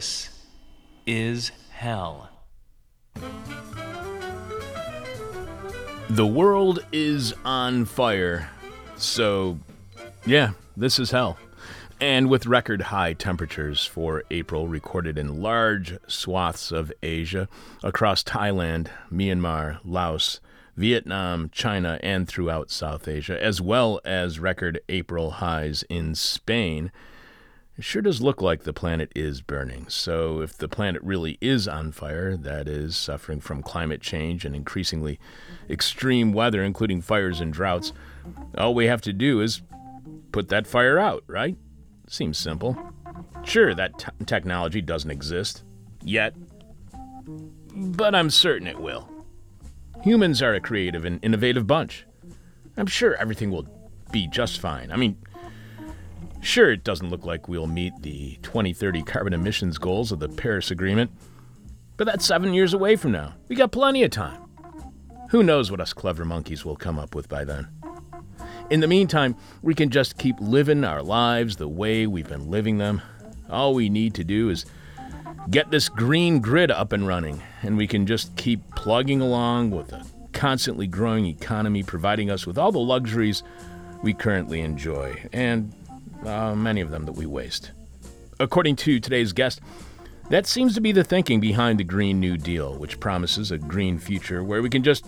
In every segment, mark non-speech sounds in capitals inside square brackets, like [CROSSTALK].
This is hell. The world is on fire. So, yeah, this is hell. And with record high temperatures for April recorded in large swaths of Asia across Thailand, Myanmar, Laos, Vietnam, China, and throughout South Asia, as well as record April highs in Spain, it sure does look like the planet is burning. So, if the planet really is on fire, that is, suffering from climate change and increasingly extreme weather, including fires and droughts, all we have to do is put that fire out, right? Seems simple. Sure, that t- technology doesn't exist yet, but I'm certain it will. Humans are a creative and innovative bunch. I'm sure everything will be just fine. I mean, sure, it doesn't look like we'll meet the 2030 carbon emissions goals of the Paris Agreement, but that's seven years away from now. We got plenty of time. Who knows what us clever monkeys will come up with by then? In the meantime, we can just keep living our lives the way we've been living them. All we need to do is get this green grid up and running, and we can just keep plugging along with a constantly growing economy providing us with all the luxuries we currently enjoy, and uh, many of them that we waste. According to today's guest, that seems to be the thinking behind the Green New Deal, which promises a green future where we can just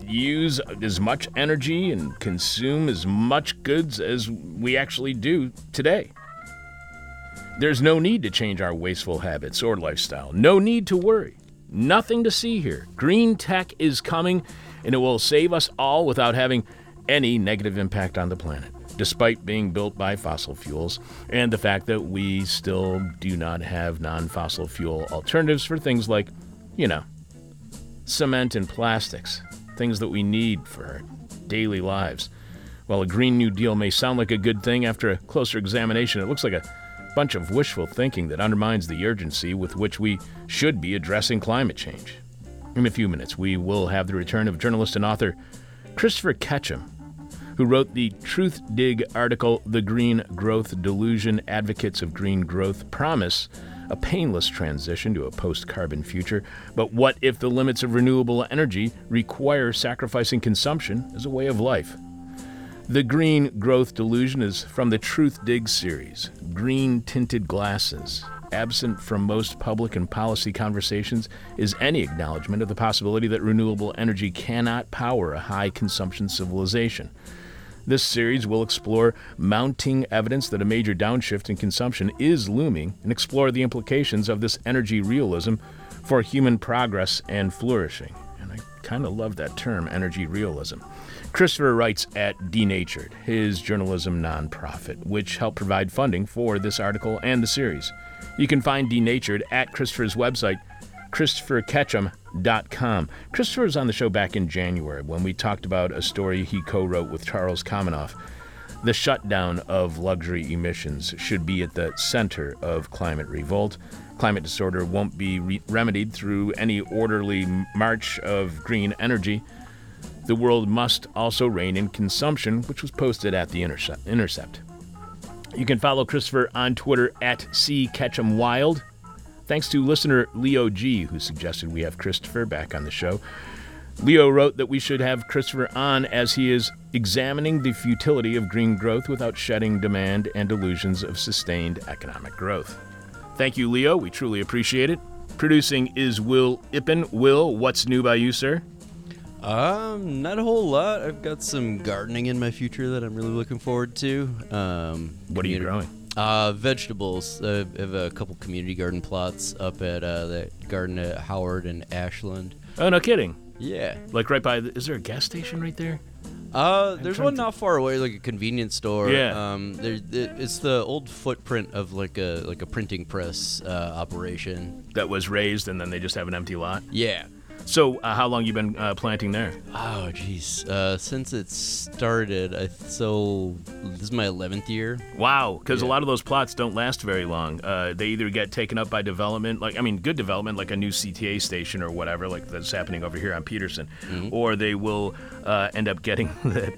use as much energy and consume as much goods as we actually do today. There's no need to change our wasteful habits or lifestyle. No need to worry. Nothing to see here. Green tech is coming, and it will save us all without having any negative impact on the planet, despite being built by fossil fuels and the fact that we still do not have non fossil fuel alternatives for things like, you know, cement and plastics, things that we need for our daily lives. While a Green New Deal may sound like a good thing, after a closer examination, it looks like a bunch of wishful thinking that undermines the urgency with which we should be addressing climate change. In a few minutes, we will have the return of journalist and author Christopher Ketcham, who wrote the Truth Dig article, The Green Growth Delusion Advocates of Green Growth Promise a painless transition to a post carbon future. But what if the limits of renewable energy require sacrificing consumption as a way of life? The green growth delusion is from the Truthdig series Green Tinted Glasses. Absent from most public and policy conversations is any acknowledgement of the possibility that renewable energy cannot power a high consumption civilization. This series will explore mounting evidence that a major downshift in consumption is looming and explore the implications of this energy realism for human progress and flourishing. And I kind of love that term, energy realism. Christopher writes at Denatured, his journalism nonprofit, which helped provide funding for this article and the series. You can find Denatured at Christopher's website, ChristopherKetcham.com. Christopher was on the show back in January when we talked about a story he co wrote with Charles Komanoff. The shutdown of luxury emissions should be at the center of climate revolt. Climate disorder won't be re- remedied through any orderly march of green energy. The world must also rein in consumption, which was posted at the Intercept. You can follow Christopher on Twitter at CKetchamWild. Thanks to listener Leo G, who suggested we have Christopher back on the show. Leo wrote that we should have Christopher on as he is examining the futility of green growth without shedding demand and illusions of sustained economic growth. Thank you, Leo. We truly appreciate it. Producing is Will Ippen. Will, what's new by you, sir? Um, not a whole lot. I've got some gardening in my future that I'm really looking forward to. Um, What are you growing? Uh, vegetables. I have a couple community garden plots up at uh, that garden at Howard and Ashland. Oh, no kidding. Yeah. Like right by, the, is there a gas station right there? Uh, there's one to- not far away, like a convenience store. Yeah. Um, there, it- it's the old footprint of like a like a printing press uh, operation. That was raised and then they just have an empty lot. Yeah. So, uh, how long you been uh, planting there? Oh, jeez. Uh, since it started, I th- so this is my 11th year. Wow, because a lot of those plots don't last very long. Uh, they either get taken up by development, like I mean, good development, like a new CTA station or whatever, like that's happening over here on Peterson, or they will uh, end up getting [LAUGHS] that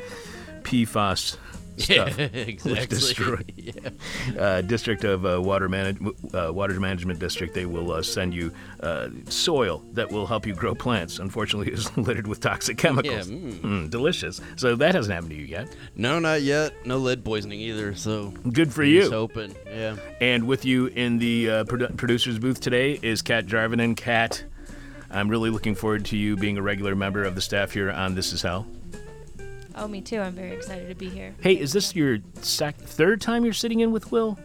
PFAS stuff. Yeah, [LAUGHS] exactly. [LAUGHS] yeah. uh, district of uh, water, manage- uh, water management district, they will uh, send you uh, soil that will help you grow plants. Unfortunately, it's [LAUGHS] littered with toxic chemicals. mm. Mm, delicious. So that hasn't happened to you yet. No, not yet. No lead poisoning either. So Good for you. Open. Yeah. And with you in the uh, produ- producer's booth today is Kat Jarvin and Kat, I'm really looking forward to you being a regular member of the staff here on This Is Hell. Oh, me too. I'm very excited to be here. Hey, is this your sec- third time you're sitting in with Will?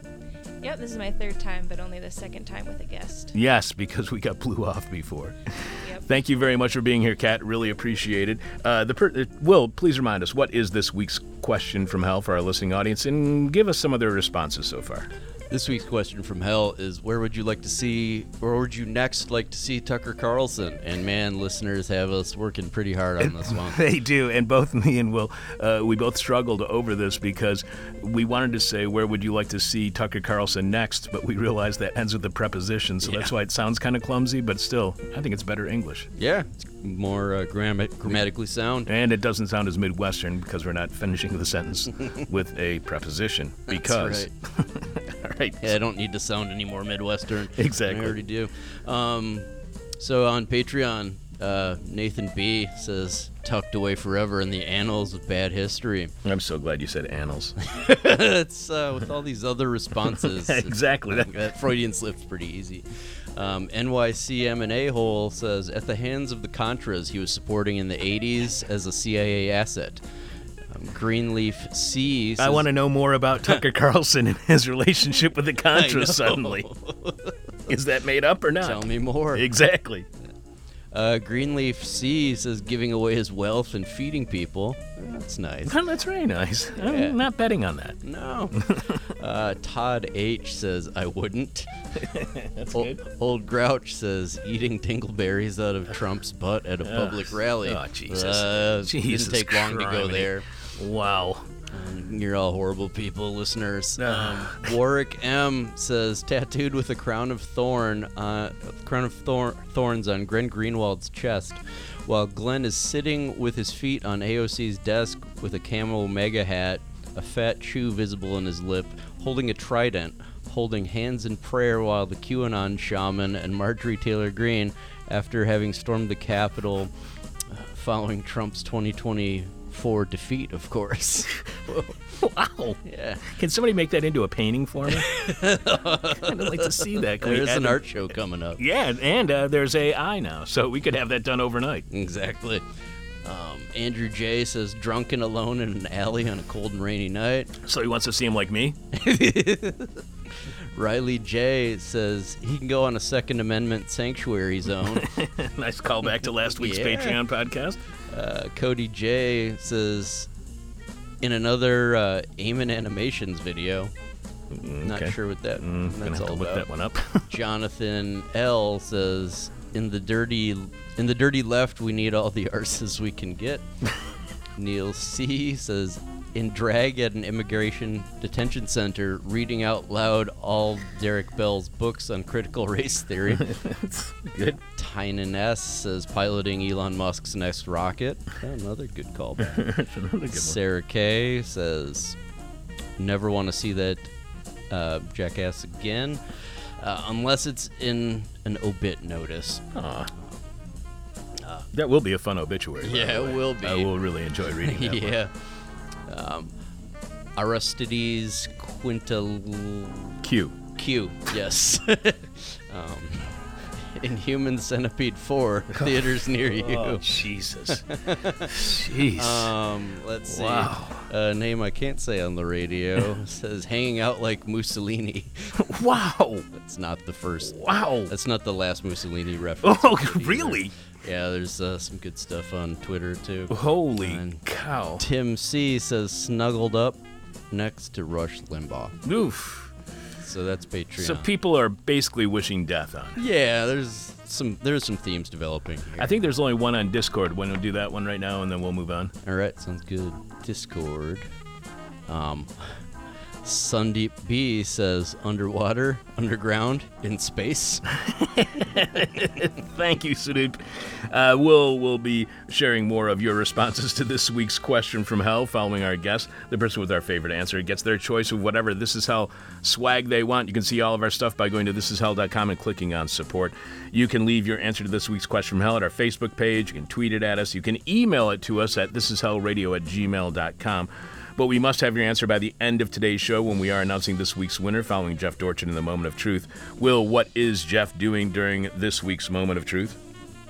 Yep, this is my third time, but only the second time with a guest. Yes, because we got blew off before. [LAUGHS] Yep. Thank you very much for being here, Kat. Really appreciate it. Uh, the per- uh, Will, please remind us what is this week's question from hell for our listening audience, and give us some of their responses so far. This week's question from hell is where would you like to see, or would you next like to see Tucker Carlson? And man, listeners have us working pretty hard on this one. [LAUGHS] They do, and both me and Will, uh, we both struggled over this because we wanted to say where would you like to see Tucker Carlson next, but we realized that ends with a preposition, so that's why it sounds kind of clumsy. But still, I think it's better English, Yeah, it's more uh, gram- grammatically sound. and it doesn't sound as Midwestern because we're not finishing the sentence [LAUGHS] with a preposition. Because, [LAUGHS] right. Yeah, I don't need to sound any more Midwestern. Exactly. I already do. Um, so on Patreon, uh, Nathan B says, tucked away forever in the annals of bad history. I'm so glad you said annals. [LAUGHS] it's uh, with all these other responses. [LAUGHS] exactly. That, that Freudian slip's pretty easy. Um, NYC M&A hole says, at the hands of the Contras he was supporting in the 80s as a CIA asset. Greenleaf C says, I want to know more about [LAUGHS] Tucker Carlson and his relationship with the. Contras suddenly. Is that made up or not? Tell me more. Exactly. Uh, Greenleaf C says giving away his wealth and feeding people. That's nice. Well, [LAUGHS] that's very nice. Yeah. I'm not betting on that. No. uh, Todd H says I wouldn't. [LAUGHS] That's Old, Old Grouch says eating dingleberries out of Trump's butt at a public rally. Oh, Jesus. Uh, Jesus didn't take long to go there. Wow. Um, You're all horrible people, listeners. Um. Warwick M says tattooed with a crown of thorn, uh, crown of thor- thorns on Glenn Greenwald's chest, while Glenn is sitting with his feet on AOC's desk with a camel mega hat, a fat chew visible in his lip, holding a trident, holding hands in prayer while the QAnon shaman and Marjorie Taylor Greene, after having stormed the Capitol uh, following Trump's 2024 defeat, of course. [LAUGHS] Wow. yeah. Can somebody make that into a painting for me? [LAUGHS] I'd like to see that. Can There's an art show coming up. Yeah, and uh, there's AI now, so we could have that done overnight. Exactly. Um, Andrew J says drunk and alone in an alley on a cold and rainy night. So he wants to see him like me? [LAUGHS] Riley J says he can go on a Second Amendment sanctuary zone. nice callback to last week's Yeah. Patreon podcast. Uh, Cody J says in another uh, Eamon Animations video. Not okay. sure what that Mm, gonna that's have to look about. that one up. [LAUGHS] [LAUGHS] Jonathan L says in the dirty in the dirty left we need all the [LAUGHS] arses we can get. Neil C says in drag at an immigration detention center reading out loud all Derek Bell's books on critical [LAUGHS] race theory. [LAUGHS] Good. Tynan S says piloting Elon Musk's next rocket. Another good callback. [LAUGHS] Another good one. Sarah K says, "Never want to see that uh, jackass again, uh, unless it's in an obit notice." Aw. That will be a fun obituary. Yeah, it will be. I will really enjoy reading that. one. Um, Aristides Quintal Q. Q. Yes. [LAUGHS] um, Inhuman Centipede 4 [LAUGHS] theaters near you. Oh, Jesus. [LAUGHS] Jeez. Um, let's see. Wow. A name I can't say on the radio says hanging out like Mussolini. wow. That's not the first. Wow. That's not the last Mussolini reference. Oh, really? Yeah, there's uh, some good stuff on Twitter too. Holy And- cow. Tim C says snuggled up next to Rush Limbaugh. Oof. So that's Patreon. So people are basically wishing death on it. yeah, there's some there's some themes developing here. I think there's only one on Discord. Why don't we do that one right now and then we'll move on? All right, sounds good. Discord. Um, Sundeep B says underwater, underground, in space. [LAUGHS] Thank you, Sudeep. Uh, we'll, we'll be sharing more of your responses to this week's question from hell following our guest. The person with our favorite answer gets their choice of whatever This Is Hell swag they want. You can see all of our stuff by going to thisishell.com and clicking on support. You can leave your answer to this week's question from hell at our Facebook page. You can tweet it at us. You can email it to us at thisishellradio at gmail.com. But we must have your answer by the end of today's show when we are announcing this week's winner following Jeff Dorchen in the Moment of Truth. Will, what is Jeff doing during this week's Moment of Truth?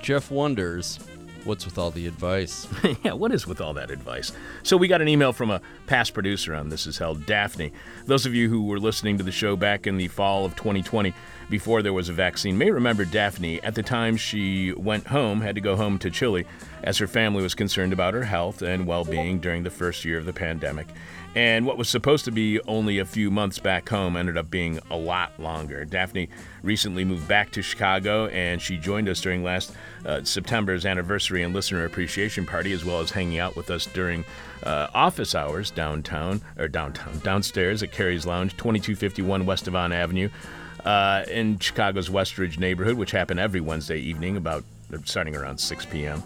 Jeff wonders, what's with all the advice? [LAUGHS] yeah, what is with all that advice? So we got an email from a past producer on This Is Hell, Daphne. Those of you who were listening to the show back in the fall of 2020, before there was a vaccine, may remember Daphne. At the time, she went home, had to go home to Chile, as her family was concerned about her health and well being during the first year of the pandemic. And what was supposed to be only a few months back home ended up being a lot longer. Daphne recently moved back to Chicago, and she joined us during last uh, September's anniversary and listener appreciation party, as well as hanging out with us during uh, office hours downtown, or downtown, downstairs at Carrie's Lounge, 2251 West Devon Avenue uh, in Chicago's Westridge neighborhood, which happened every Wednesday evening, about starting around 6 p.m.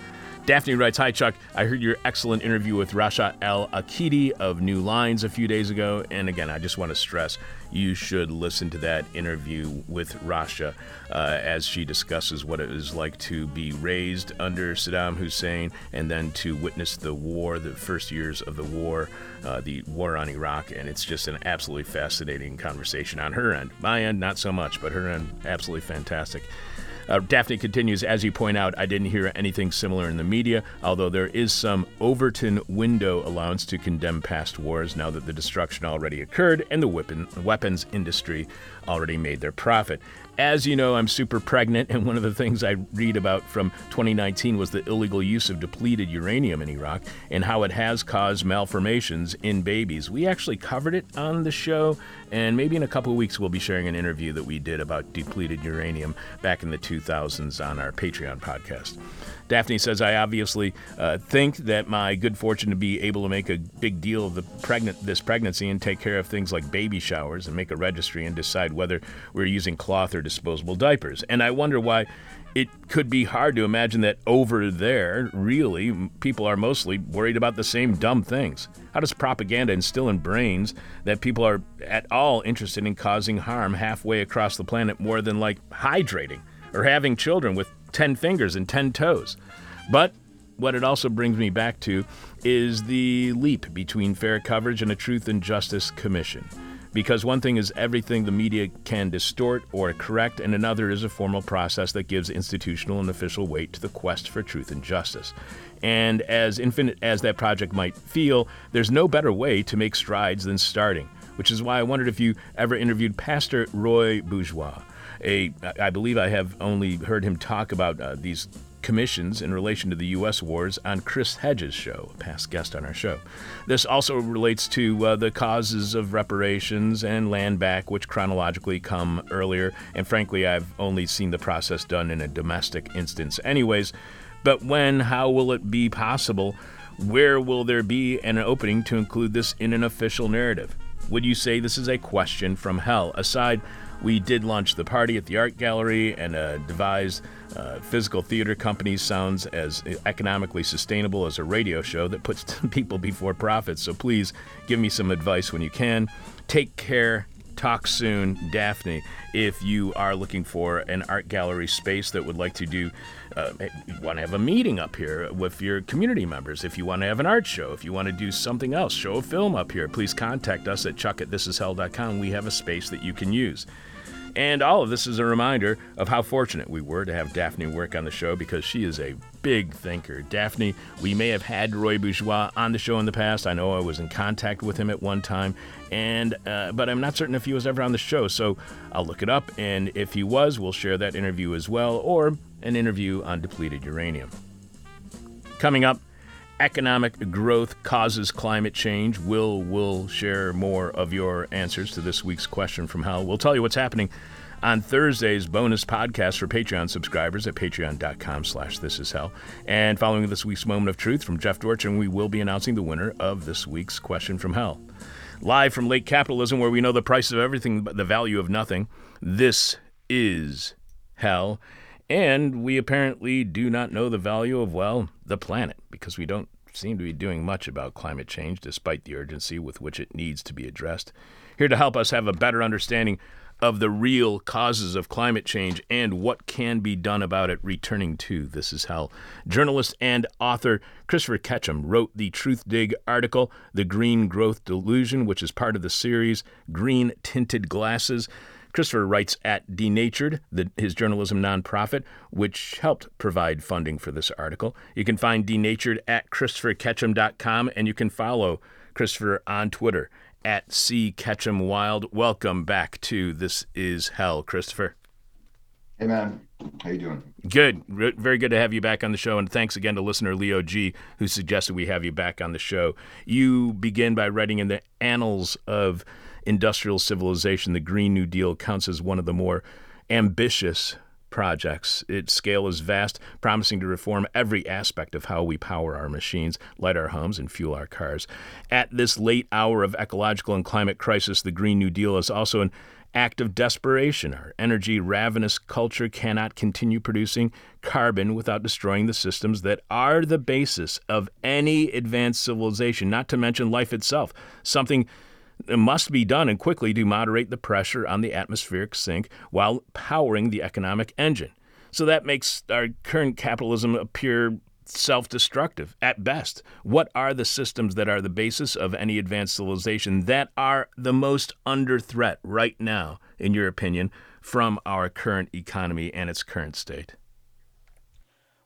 Daphne writes, Hi, Chuck. I heard your excellent interview with Rasha Al Aqeedi of New Lines a few days ago. And again, I just want to stress you should listen to that interview with Rasha uh, as she discusses what it is like to be raised under Saddam Hussein and then to witness the war, the first years of the war, uh, the war on Iraq. And it's just an absolutely fascinating conversation on her end. My end, not so much, but her end, absolutely fantastic. Uh, Daphne continues, as you point out, I didn't hear anything similar in the media, although there is some Overton window allowance to condemn past wars now that the destruction already occurred and the weapon, weapons industry already made their profit. As you know, I'm super pregnant, and one of the things I read about from 2019 was the illegal use of depleted uranium in Iraq and how it has caused malformations in babies. We actually covered it on the show, and maybe in a couple weeks we'll be sharing an interview that we did about depleted uranium back in the 2000s on our Patreon podcast. Daphne says, I obviously uh, think that my good fortune to be able to make a big deal of the pregnant this pregnancy and take care of things like baby showers and make a registry and decide whether we're using cloth or disposable diapers. And I wonder why it could be hard to imagine that over there, really, people are mostly worried about the same dumb things. How does propaganda instill in brains that people are at all interested in causing harm halfway across the planet more than like hydrating or having children with 10 fingers and 10 toes. But what it also brings me back to is the leap between fair coverage and a truth and justice commission. Because one thing is everything the media can distort or correct, and another is a formal process that gives institutional and official weight to the quest for truth and justice. And as infinite as that project might feel, there's no better way to make strides than starting, which is why I wondered if you ever interviewed Pastor Roy Bourgeois a I believe I have only heard him talk about uh, these commissions in relation to the U.S. wars on Chris Hedges' show, a past guest on our show. This also relates to uh, the causes of reparations and land back, which chronologically come earlier. And frankly, I've only seen the process done in a domestic instance, anyways. But when, how will it be possible? Where will there be an opening to include this in an official narrative? Would you say this is a question from hell? Aside we did launch the party at the art gallery and uh, uh, physical theater company sounds as economically sustainable as a radio show that puts [LAUGHS] people before profits. So please give me some advice when you can. Take care. Talk soon, Daphne. If you are looking for an art gallery space that would like to do, uh, want to have a meeting up here with your community members, if you want to have an art show, if you want to do something else, show a film up here, please contact us at chuck at thisishell.com. We have a space that you can use. And all of this is a reminder of how fortunate we were to have Daphne work on the show because she is a big thinker. Daphne, we may have had Roy Bourgeois on the show in the past. I know I was in contact with him at one time, and uh, but I'm not certain if he was ever on the show. So I'll look it up, and if he was, we'll share that interview as well, or an interview on depleted uranium. Coming up, economic growth causes climate change. Will will share more of your answers to this week's question from hell. We'll tell you what's happening on Thursday's bonus podcast for Patreon subscribers at patreon.com slash this is hell. And following this week's moment of truth from Jeff Dorchen, we will be announcing the winner of this week's question from hell. Live from late capitalism, where we know the price of everything but the value of nothing. This is hell. And we apparently do not know the value of, well, the planet, because we don't seem to be doing much about climate change despite the urgency with which it needs to be addressed. Here to help us have a better understanding of the real causes of climate change and what can be done about it returning to This Is Hell. Journalist and author Christopher Ketcham wrote the Truthdig article, The Green Growth Delusion, which is part of the series Green Tinted Glasses. Christopher writes at Denatured, the, his journalism nonprofit, which helped provide funding for this article. You can find Denatured at ChristopherKetcham.com, and you can follow Christopher on Twitter at C Ketcham Wild. Welcome back to This Is Hell, Christopher. Hey man, how you doing? Good, very good to have you back on the show, and thanks again to listener Leo G, who suggested we have you back on the show. You begin by writing in the annals of industrial civilization, the Green New Deal counts as one of the more ambitious projects. Its scale is vast, promising to reform every aspect of how we power our machines, light our homes, and fuel our cars. At this late hour of ecological and climate crisis, the Green New Deal is also an act of desperation. Our energy ravenous culture cannot continue producing carbon without destroying the systems that are the basis of any advanced civilization, not to mention life itself. Something must be done and quickly to moderate the pressure on the atmospheric sink while powering the economic engine. So that makes our current capitalism appear self destructive at best. What are the systems that are the basis of any advanced civilization that are the most under threat right now, in your opinion, from our current economy and its current state?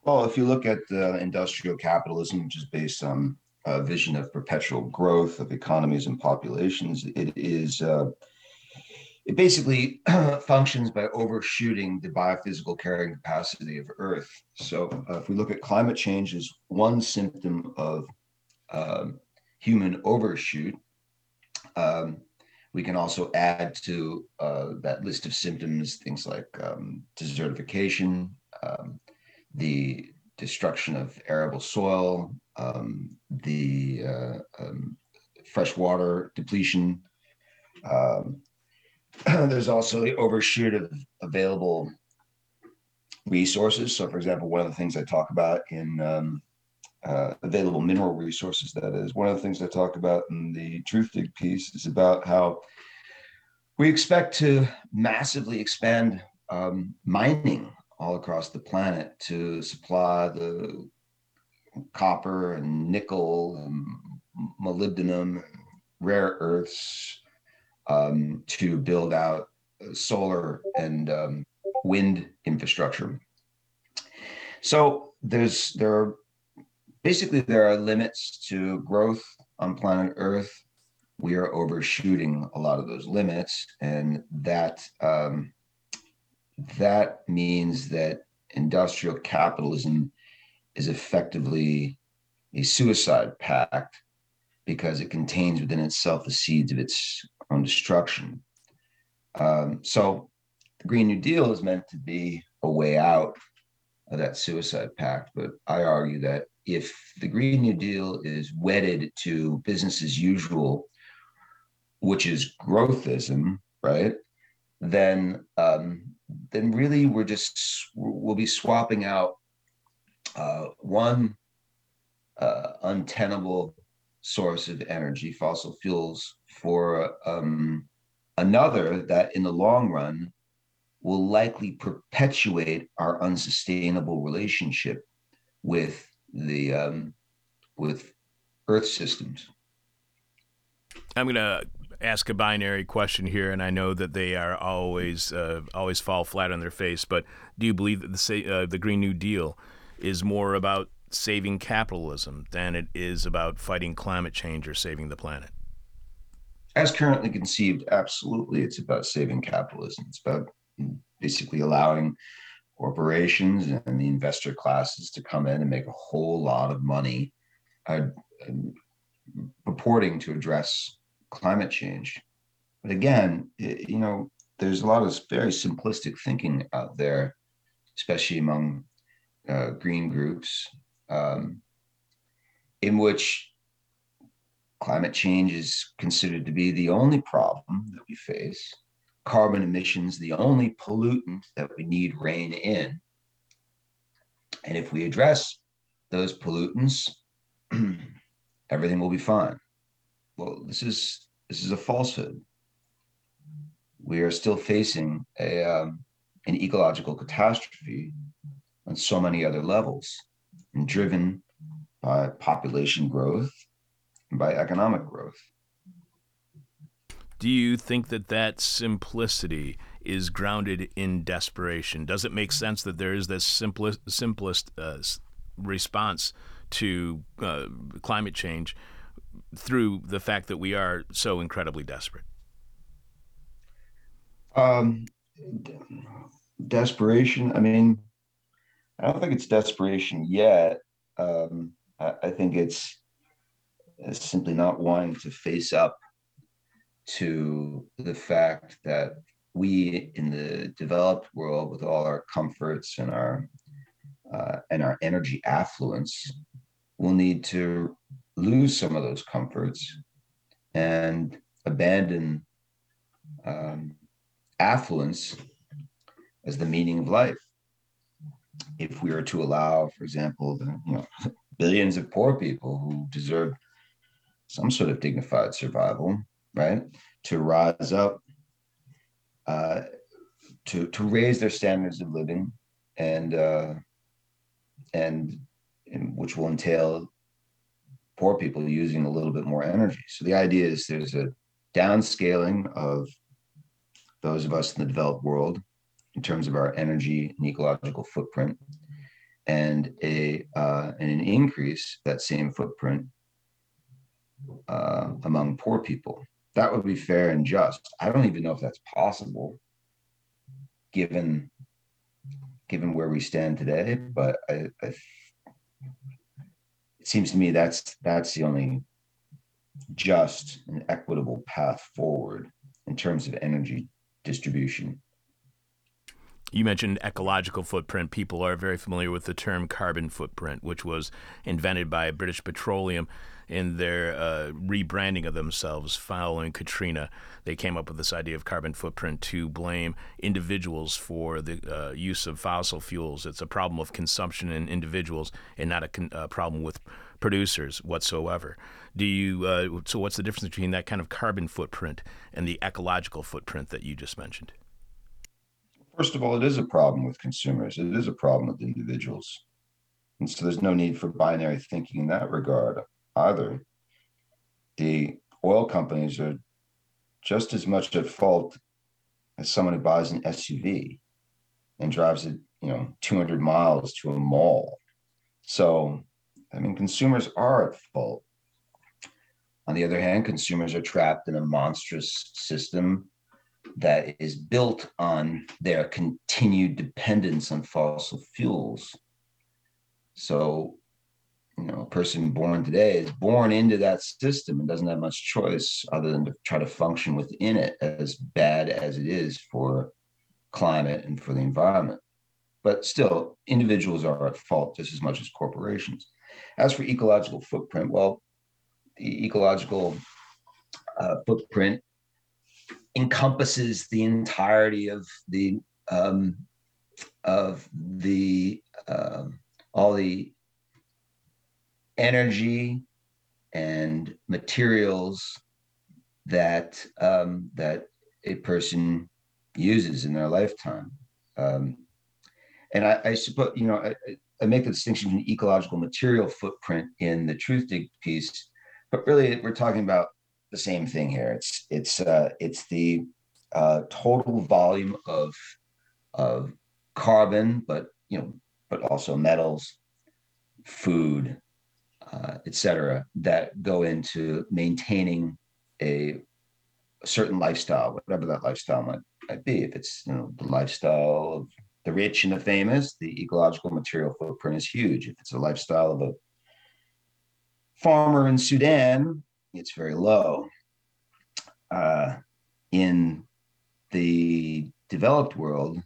Well, if you look at uh, industrial capitalism, which is based on uh, vision of perpetual growth of economies and populations. It is uh, it basically [CLEARS THROAT] functions by overshooting the biophysical carrying capacity of Earth. So, uh, if we look at climate change as one symptom of um, human overshoot, um, we can also add to uh, that list of symptoms things like um, desertification, um, the destruction of arable soil, um, the uh, um, freshwater depletion. Um, [CLEARS THROAT] there's also the overshoot of available resources. So, for example, one of the things I talk about in um, uh, available mineral resources, that is, one of the things I talk about in the Truthdig piece is about how we expect to massively expand um, mining all across the planet to supply the copper and nickel and molybdenum, rare earths um, to build out solar and um, wind infrastructure. So there's there are basically there are limits to growth on planet Earth. We are overshooting a lot of those limits, and that um, that means that industrial capitalism is effectively a suicide pact because it contains within itself the seeds of its own destruction. Um, so the Green New Deal is meant to be a way out of that suicide pact. But I argue that if the Green New Deal is wedded to business as usual, which is growthism, right? Then, um, then really we're just we'll be swapping out uh, one uh, untenable source of energy, fossil fuels, for um, another that in the long run will likely perpetuate our unsustainable relationship with the um, with Earth systems. I'm going to ask a binary question here, and I know that they are always uh, always fall flat on their face. But do you believe that the uh, the Green New Deal is more about saving capitalism than it is about fighting climate change or saving the planet? As currently conceived, absolutely, it's about saving capitalism. It's about basically allowing corporations and the investor classes to come in and make a whole lot of money uh, purporting to address climate change. But again, it, you know, there's a lot of very simplistic thinking out there, especially among uh, green groups, um, in which climate change is considered to be the only problem that we face. Carbon emissions, the only pollutant that we need rein in. And if we address those pollutants, [CLEARS THROAT] everything will be fine. Well, this is this is a falsehood. We are still facing a um, an ecological catastrophe on so many other levels, and driven by population growth and by economic growth. Do you think that that simplicity is grounded in desperation? Does it make sense that there is this simplest, simplest uh, response to uh, climate change through the fact that we are so incredibly desperate? Um, desperation. I mean, I don't think it's desperation yet. Um, I, I think it's, it's simply not wanting to face up to the fact that we in the developed world, with all our comforts and our uh, and our energy affluence, will need to lose some of those comforts and abandon um, affluence as the meaning of life. If we were to allow, for example, the you know [LAUGHS] billions of poor people who deserve some sort of dignified survival, right, to rise up, uh, to to raise their standards of living, and uh, and, and which will entail poor people using a little bit more energy. So the idea is there's a downscaling of those of us in the developed world in terms of our energy and ecological footprint, and a uh, and an increase that same footprint uh, among poor people. That would be fair and just. I don't even know if that's possible, given given where we stand today. But I, I it seems to me that's that's the only just and equitable path forward in terms of energy distribution. You mentioned ecological footprint. People are very familiar with the term carbon footprint, which was invented by British Petroleum in their uh, rebranding of themselves following Katrina. They came up with this idea of carbon footprint to blame individuals for the uh, use of fossil fuels. It's a problem of consumption in individuals and not a con- uh, problem with producers whatsoever. Do you? Uh, so, what's the difference between that kind of carbon footprint and the ecological footprint that you just mentioned? First of all, it is a problem with consumers. It is a problem with individuals. And so there's no need for binary thinking in that regard either. The oil companies are just as much at fault as someone who buys an SUV and drives it, you know, 200 miles to a mall. So, I mean, consumers are at fault. On the other hand, consumers are trapped in a monstrous system that is built on their continued dependence on fossil fuels. So you know, a person born today is born into that system and doesn't have much choice other than to try to function within it as bad as it is for climate and for the environment. But still, individuals are at fault just as much as corporations. As for ecological footprint, well, the ecological uh, footprint encompasses the entirety of the um, of the uh, all the energy and materials that um, that a person uses in their lifetime. Um, and I, I, suppose you know I, I, make the distinction between ecological material footprint in the Truthdig piece, but really we're talking about the same thing here. It's it's uh, it's the uh, total volume of of carbon, but you know, but also metals, food, uh, etc., that go into maintaining a, a, certain lifestyle, whatever that lifestyle might, might be. If it's you know the lifestyle of the rich and the famous, the ecological material footprint is huge. If it's a lifestyle of a farmer in Sudan, it's very low. Uh, in the developed world,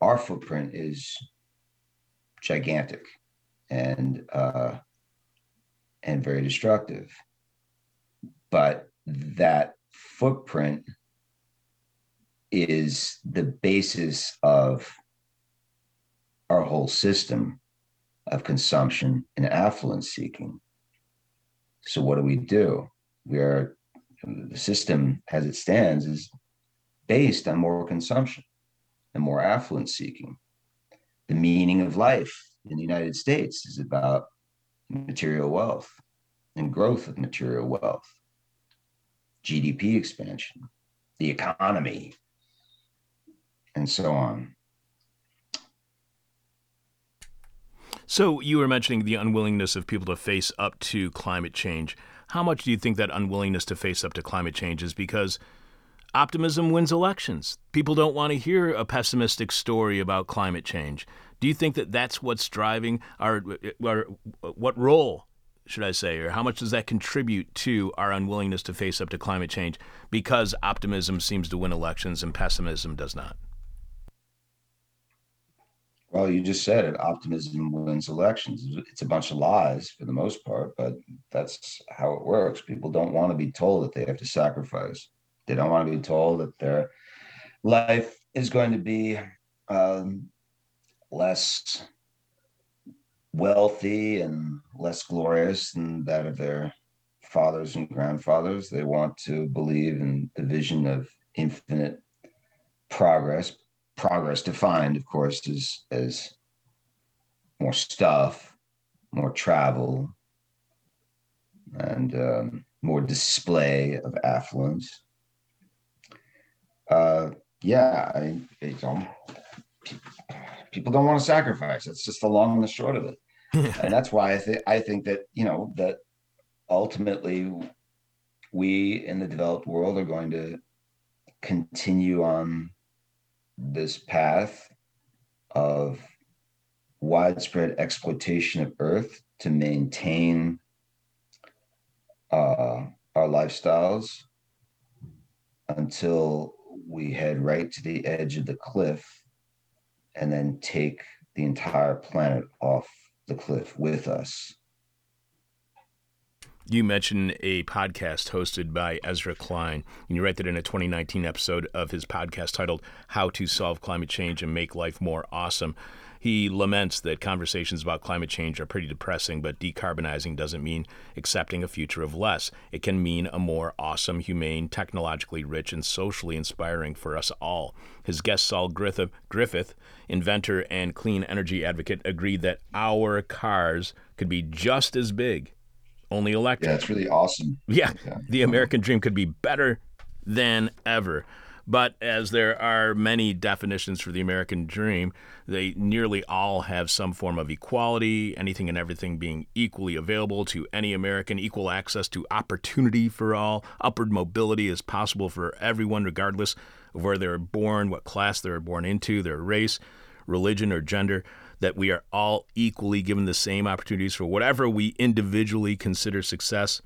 our footprint is gigantic, and uh, and very destructive. but that footprint is the basis of our whole system of consumption and affluence seeking. So, what do we do? We are the system as it stands is based on more consumption and more affluence seeking. The meaning of life in the United States is about material wealth and growth of material wealth, GDP expansion, the economy, and so on. So, you were mentioning the unwillingness of people to face up to climate change. How much do you think that unwillingness to face up to climate change is because optimism wins elections? People don't want to hear a pessimistic story about climate change. Do you think that that's what's driving our, our what role should I say, or how much does that contribute to our unwillingness to face up to climate change because optimism seems to win elections and pessimism does not? Well, you just said it. Optimism wins elections. It's a bunch of lies for the most part, but that's how it works. People don't want to be told that they have to sacrifice. They don't want to be told that their life is going to be um, less wealthy and less glorious than that of their fathers and grandfathers. They want to believe in the vision of infinite progress. Progress defined, of course, as as more stuff, more travel, and um, more display of affluence. Uh, yeah, I, I people don't want to sacrifice. It's just the long and the short of it. and that's why I think I think that you know that ultimately we in the developed world are going to continue on this path of widespread exploitation of earth to maintain uh, our lifestyles until we head right to the edge of the cliff and then take the entire planet off the cliff with us. You mentioned a podcast hosted by Ezra Klein, and you write that in a 2019 episode of his podcast titled How to Solve Climate Change and Make Life More Awesome. He laments that conversations about climate change are pretty depressing, but decarbonizing doesn't mean accepting a future of less. It can mean a more awesome, humane, technologically rich, and socially inspiring for us all. His guest, Saul Griffith, inventor and clean energy advocate, agreed that our cars could be just as big, only electric. Yeah, it's really awesome. Yeah, the American dream could be better than ever. But as there are many definitions for the American dream, they nearly all have some form of equality, anything and everything being equally available to any American, equal access to opportunity for all, upward mobility is possible for everyone, regardless of where they're born, what class they're born into, their race, religion, or gender, that we are all equally given the same opportunities for whatever we individually consider success.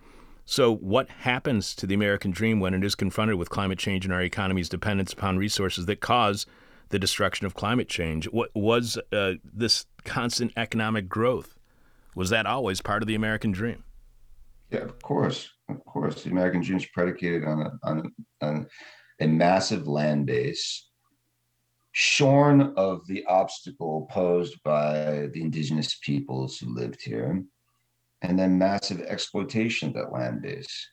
So, what happens to the American dream when it is confronted with climate change and our economy's dependence upon resources that cause the destruction of climate change? What was uh, this constant economic growth? Was that always part of the American dream? Yeah, of course, of course. The American dream is predicated on a, on, on a massive land base, shorn of the obstacle posed by the indigenous peoples who lived here and then massive exploitation of that land base.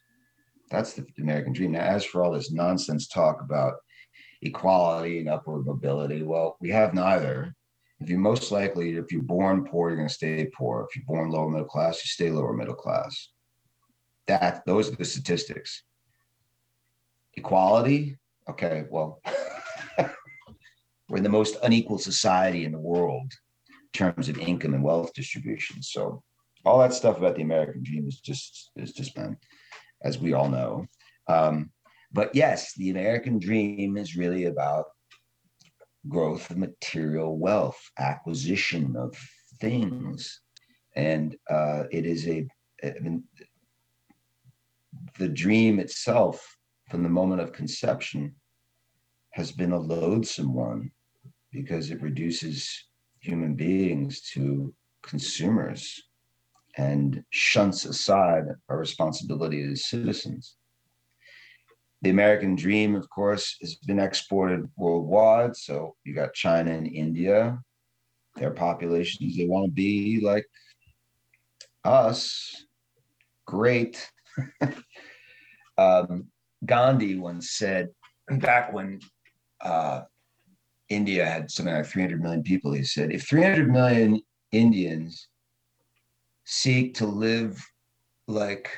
That's the American dream. Now, as for all this nonsense talk about equality and upward mobility, well, we have neither. If you're most likely, if you're born poor, you're going to stay poor. If you're born lower middle class, you stay lower middle class. That those are the statistics. Equality, okay, well, [LAUGHS] we're in the most unequal society in the world in terms of income and wealth distribution. So all that stuff about the American dream is just is just been, as we all know. Um, but yes, the American dream is really about growth of material wealth, acquisition of things, and uh, it is a I mean, the dream itself, from the moment of conception, has been a loathsome one because it reduces human beings to consumers and shunts aside our responsibility as citizens. the American dream, of course, has been exported worldwide. So you got China and India, their populations, they want to be like us. Great. [LAUGHS] um, Gandhi once said, back when uh, India had something like 300 million people, he said, if 300 million Indians seek to live like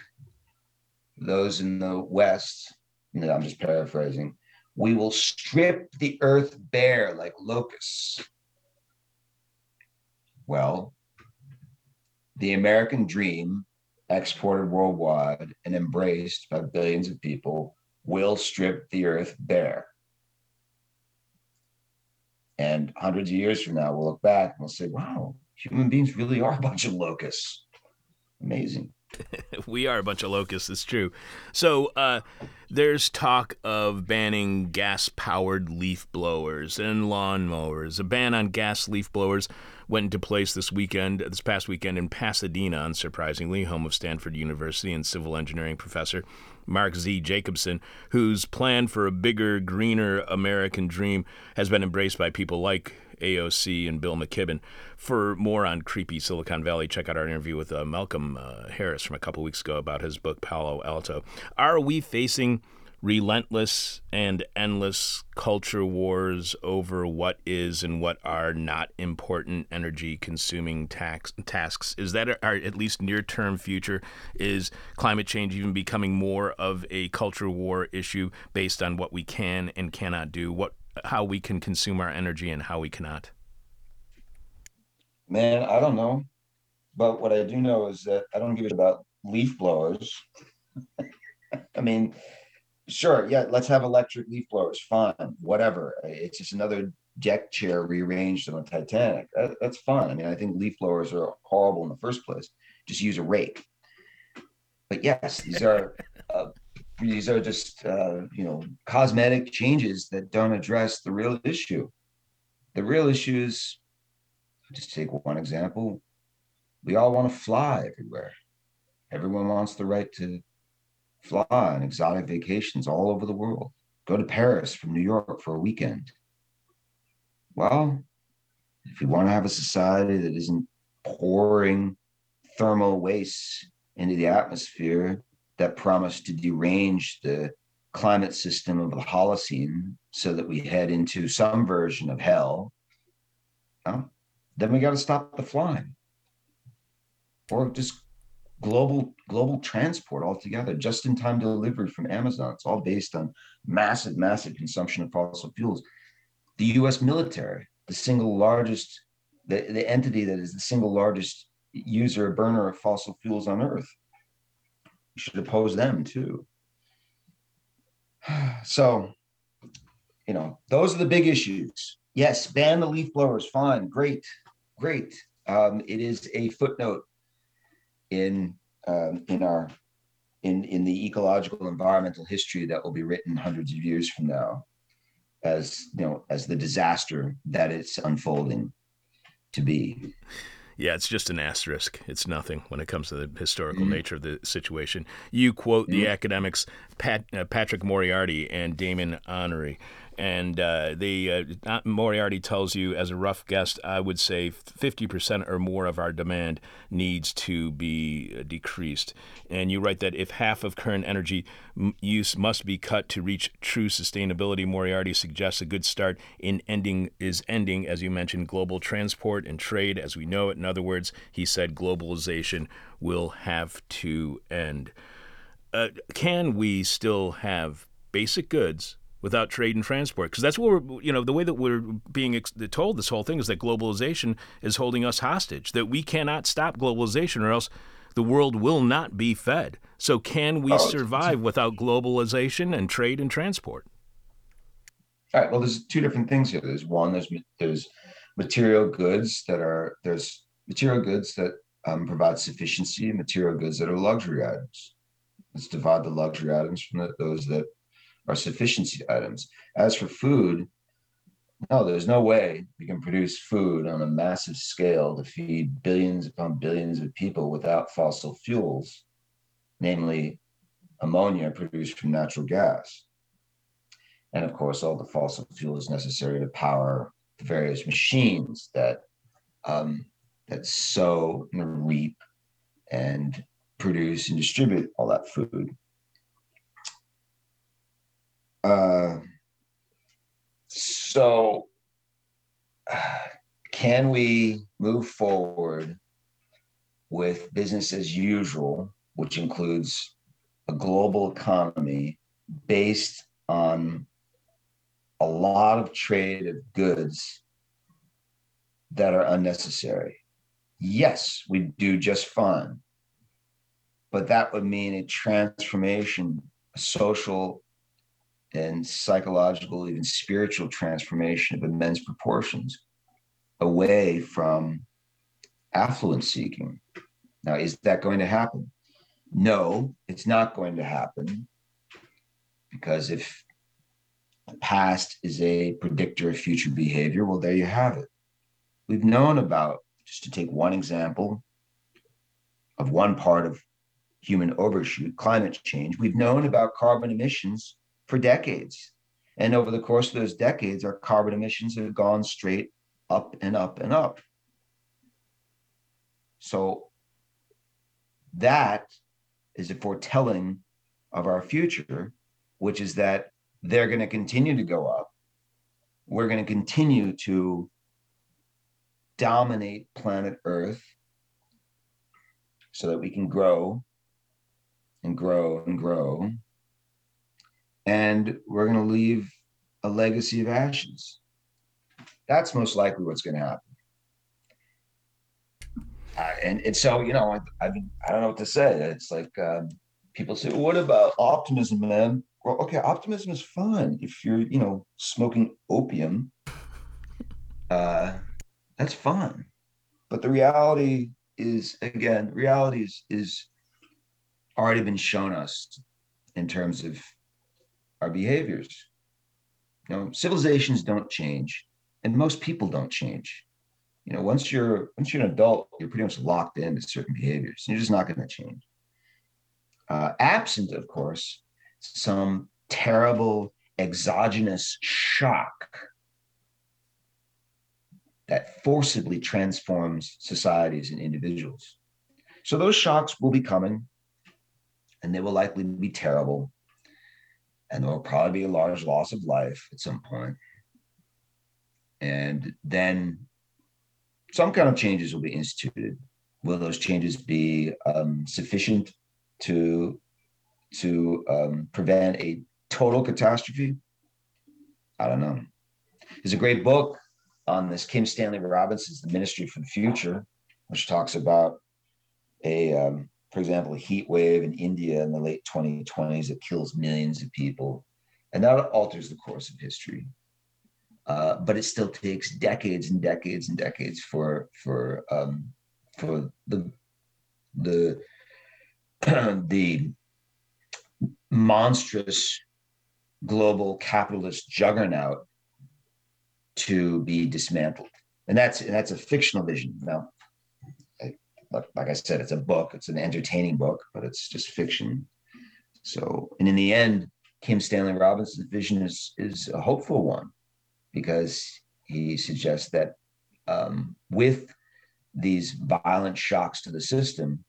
those in the West, you know, I'm just paraphrasing, we will strip the earth bare like locusts. Well, the American dream, exported worldwide and embraced by billions of people, will strip the earth bare. And hundreds of years from now, we'll look back and we'll say, wow, human beings really are a bunch of locusts. Amazing. [LAUGHS] we are a bunch of locusts, it's true. So uh, there's talk of banning gas powered leaf blowers and lawnmowers. A ban on gas leaf blowers went into place this weekend, this past weekend in Pasadena, unsurprisingly, home of Stanford University and civil engineering professor Mark Z. Jacobson, whose plan for a bigger, greener American dream has been embraced by people like AOC and Bill McKibben. For more on creepy Silicon Valley, check out our interview with uh, Malcolm uh, Harris from a couple weeks ago about his book Palo Alto. Are we facing relentless and endless culture wars over what is and what are not important energy consuming tax, tasks. Is that our at least near term future? Is climate change even becoming more of a culture war issue based on what we can and cannot do? What how we can consume our energy and how we cannot? Man, I don't know. But what I do know is that I don't give it about leaf blowers. [LAUGHS] I mean, sure, yeah, let's have electric leaf blowers, fine, whatever. It's just another deck chair rearranged on a Titanic. That, that's fine. I mean, I think leaf blowers are horrible in the first place. Just use a rake. But yes, these are uh, these are just uh, you know cosmetic changes that don't address the real issue. The real issue is just take one example. We all want to fly everywhere. Everyone wants the right to fly on exotic vacations all over the world. Go to Paris from New York for a weekend. Well, if we want to have a society that isn't pouring thermal waste into the atmosphere that promise to derange the climate system of the Holocene so that we head into some version of hell, well, then we got to stop the flying. Or just global global transport altogether just in time delivery from amazon. It's all based on massive massive consumption of fossil fuels. The us military the single largest the, the entity that is the single largest user burner of fossil fuels on earth we should oppose them too. [SIGHS] So you know those are the big issues. Yes ban the leaf blowers. Fine. Great. Great. Um, it is a footnote in um, in our in in the ecological environmental history that will be written hundreds of years from now as you know as the disaster that it's unfolding to be yeah, it's just an asterisk. It's nothing when it comes to the historical mm-hmm. nature of the situation. You quote mm-hmm. the academics Pat, uh, Patrick Moriarty and Damon Honnery and uh, the uh, Moriarty tells you, as a rough guess, I would say 50% or more of our demand needs to be uh, decreased. And you write that if half of current energy use must be cut to reach true sustainability, Moriarty suggests a good start in ending is ending, as you mentioned, global transport and trade as we know it. In other words, he said globalization will have to end. Uh, can we still have basic goods without trade and transport. Because that's what we're you know the way that we're being ex- told this whole thing is that globalization is holding us hostage that we cannot stop globalization or else the world will not be fed. So can we oh, survive without globalization and trade and transport? All right well there's two different things here. There's one there's there's material goods that are there's material goods that um, provide sufficiency and material goods that are luxury items. Let's divide the luxury items from the, those that are sufficiency items. As for food, no, there's no way we can produce food on a massive scale to feed billions upon billions of people without fossil fuels, namely ammonia produced from natural gas. And of course, all the fossil fuels necessary to power the various machines that um, that sow and reap and produce and distribute all that food. Uh, so, can we move forward with business as usual, which includes a global economy based on a lot of trade of goods that are unnecessary? Yes, we do just fine. But that would mean a transformation, a social and psychological, even spiritual transformation of immense proportions away from affluence seeking. Now, is that going to happen? No, it's not going to happen because if the past is a predictor of future behavior, well, there you have it. We've known about, just to take one example of one part of human overshoot, climate change, we've known about carbon emissions for decades. And over the course of those decades, our carbon emissions have gone straight up and up and up. So that is a foretelling of our future, which is that they're going to continue to go up. We're going to continue to dominate planet Earth so that we can grow and grow and grow. And we're going to leave a legacy of ashes. That's most likely what's going to happen. Uh, and, and so, you know, I, I, I don't know what to say. It's like um, people say, what about optimism, man? Well, okay, optimism is fun if you're, you know, smoking opium. Uh, that's fun. But the reality is, again, reality is, is already been shown us in terms of our behaviors. You know, civilizations don't change, and most people don't change. You know, once you're once you're an adult, you're pretty much locked into certain behaviors. You're just not going to change. Uh, absent, of course, some terrible exogenous shock that forcibly transforms societies and individuals. So those shocks will be coming and they will likely be terrible. And there will probably be a large loss of life at some point. And then some kind of changes will be instituted. Will those changes be um, sufficient to to um, prevent a total catastrophe? I don't know. There's a great book on this. Kim Stanley Robinson's The Ministry for the Future, which talks about a um, for example, a heat wave in India in the late 2020s that kills millions of people. And that alters the course of history. Uh, but it still takes decades and decades and decades for for um, for the the [CLEARS THROAT] the monstrous global capitalist juggernaut to be dismantled. And that's and that's a fictional vision. Now, like I said, it's a book. It's an entertaining book, but it's just fiction. So, and in the end, Kim Stanley Robinson's vision is is a hopeful one because he suggests that um, with these violent shocks to the system,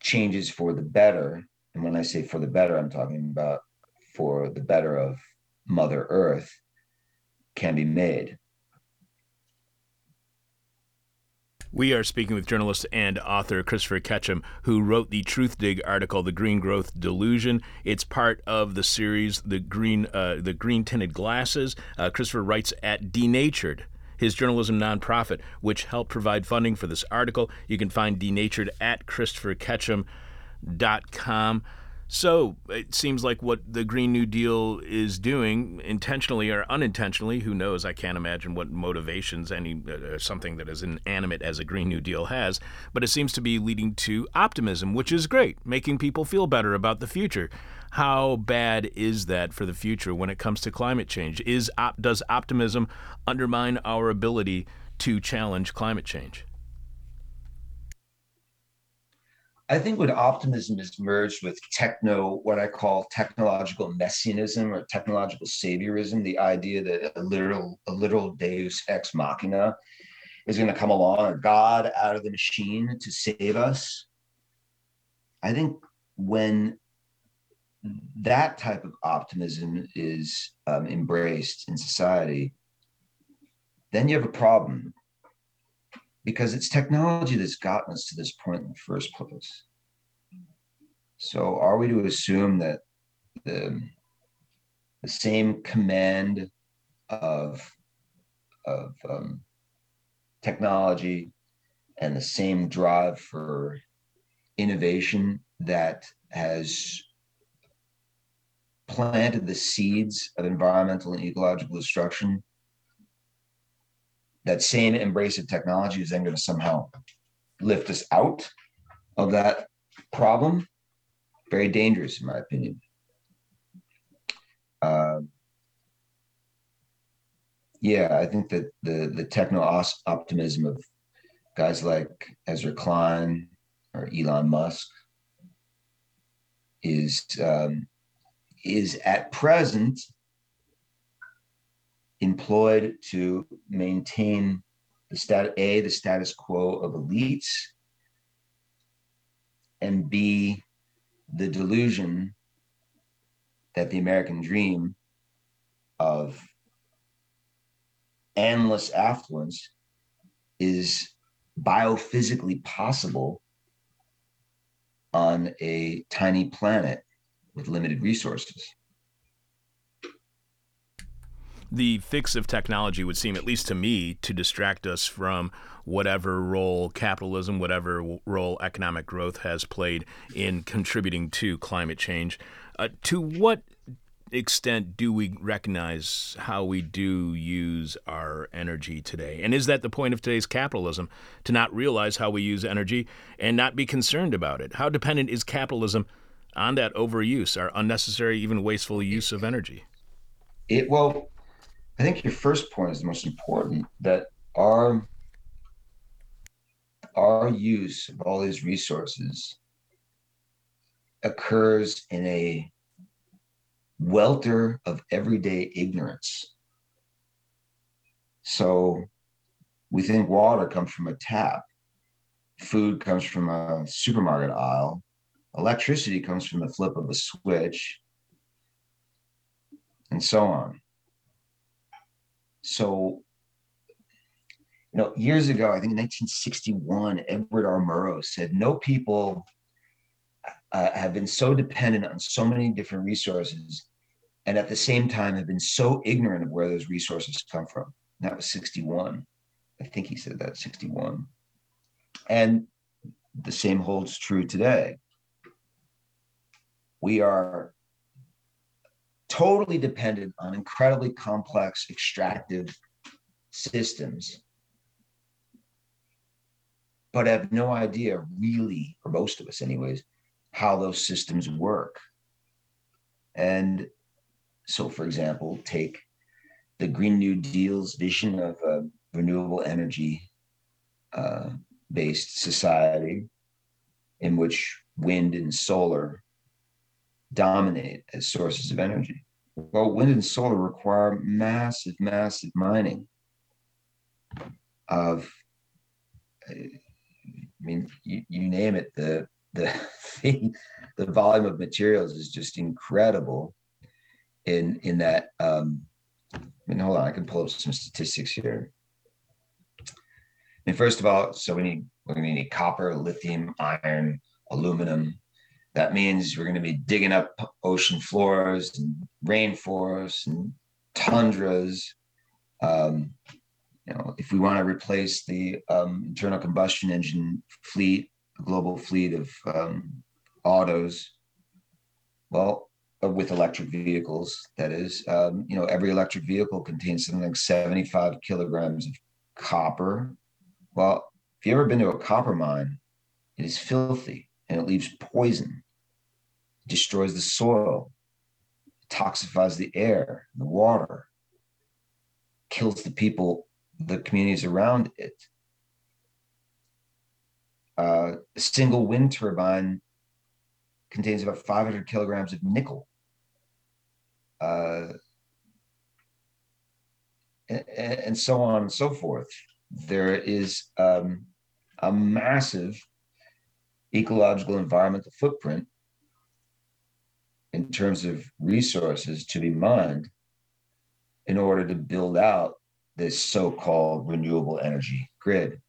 changes for the better. And when I say for the better, I'm talking about for the better of Mother Earth can be made. We are speaking with journalist and author Christopher Ketcham, who wrote the Truthdig article, "The Green Growth Delusion." It's part of the series, "The Green, uh, the Green Tinted Glasses." Uh, Christopher writes at Denatured, his journalism nonprofit, which helped provide funding for this article. You can find Denatured at ChristopherKetcham.com. So it seems like what the Green New Deal is doing, intentionally or unintentionally, who knows? I can't imagine what motivations any uh, something that is inanimate as a Green New Deal has. But it seems to be leading to optimism, which is great, making people feel better about the future. How bad is that for the future when it comes to climate change? Is op- does optimism undermine our ability to challenge climate change? I think when optimism is merged with techno, what I call technological messianism or technological saviorism, the idea that a literal, a literal deus ex machina is going to come along, a God out of the machine to save us. I think when that type of optimism is um, embraced in society, then you have a problem because it's technology that's gotten us to this point in the first place. So, are we to assume that the, the same command of, of um, technology and the same drive for innovation that has planted the seeds of environmental and ecological destruction that same embrace of technology is then going to somehow lift us out of that problem. Very dangerous, in my opinion. Uh, yeah, I think that the the techno optimism of guys like Ezra Klein or Elon Musk is um, is at present employed to maintain the stat a the status quo of elites and b the delusion that the american dream of endless affluence is biophysically possible on a tiny planet with limited resources the fix of technology would seem, at least to me, to distract us from whatever role capitalism, whatever role economic growth has played in contributing to climate change. Uh, to what extent do we recognize how we do use our energy today? And is that the point of today's capitalism, to not realize how we use energy and not be concerned about it? How dependent is capitalism on that overuse, our unnecessary, even wasteful use of energy? It well, I think your first point is the most important that our our use of all these resources occurs in a welter of everyday ignorance. So we think water comes from a tap, food comes from a supermarket aisle, electricity comes from the flip of a switch, and so on. So, you know, years ago, I think in 1961, Edward R. Murrow said, No people uh, have been so dependent on so many different resources and at the same time have been so ignorant of where those resources come from. And that was 61. I think he said that 61. And the same holds true today. We are totally dependent on incredibly complex extractive systems, but have no idea really, or most of us anyways, how those systems work. And so, for example, take the Green New Deal's vision of a renewable energy uh, based society in which wind and solar dominate as sources of energy. Well, wind and solar require massive, massive mining of, I mean, you, you name it, the, [LAUGHS] the, the volume of materials is just incredible in, in that, um, I mean, hold on, I can pull up some statistics here. I mean, first of all, so we need, we need copper, lithium, iron, aluminum, that means we're going to be digging up ocean floors and rainforests and tundras. Um, you know, if we want to replace the um, internal combustion engine fleet, global fleet of um, autos, well, uh, with electric vehicles, that is, um, you know, every electric vehicle contains something like 75 kilograms of copper. Well, if you've ever been to a copper mine, it is filthy and it leaves poison, it destroys the soil, it toxifies the air, the water, kills the people, the communities around it. Uh, a single wind turbine contains about 500 kilograms of nickel. Uh, and, and so on and so forth. There is um, a massive ecological environmental footprint in terms of resources to be mined in order to build out this so-called renewable energy grid.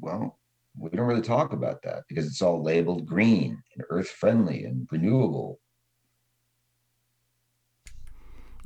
Well, we don't really talk about that because it's all labeled green and earth friendly and renewable.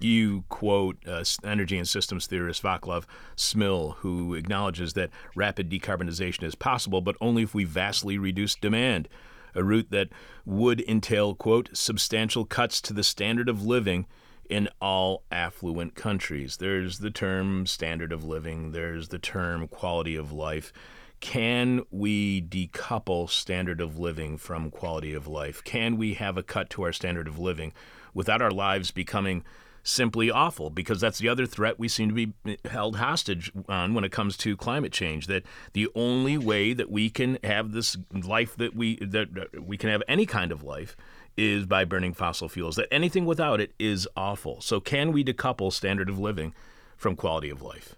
You quote uh, energy and systems theorist Vaclav Smil, who acknowledges that rapid decarbonization is possible, but only if we vastly reduce demand, a route that would entail, quote, substantial cuts to the standard of living in all affluent countries. There's the term standard of living, there's the term quality of life. Can we decouple standard of living from quality of life? Can we have a cut to our standard of living without our lives becoming simply awful because that's the other threat we seem to be held hostage on when it comes to climate change that the only way that we can have this life that we that we can have any kind of life is by burning fossil fuels that anything without it is awful. So can we decouple standard of living from quality of life?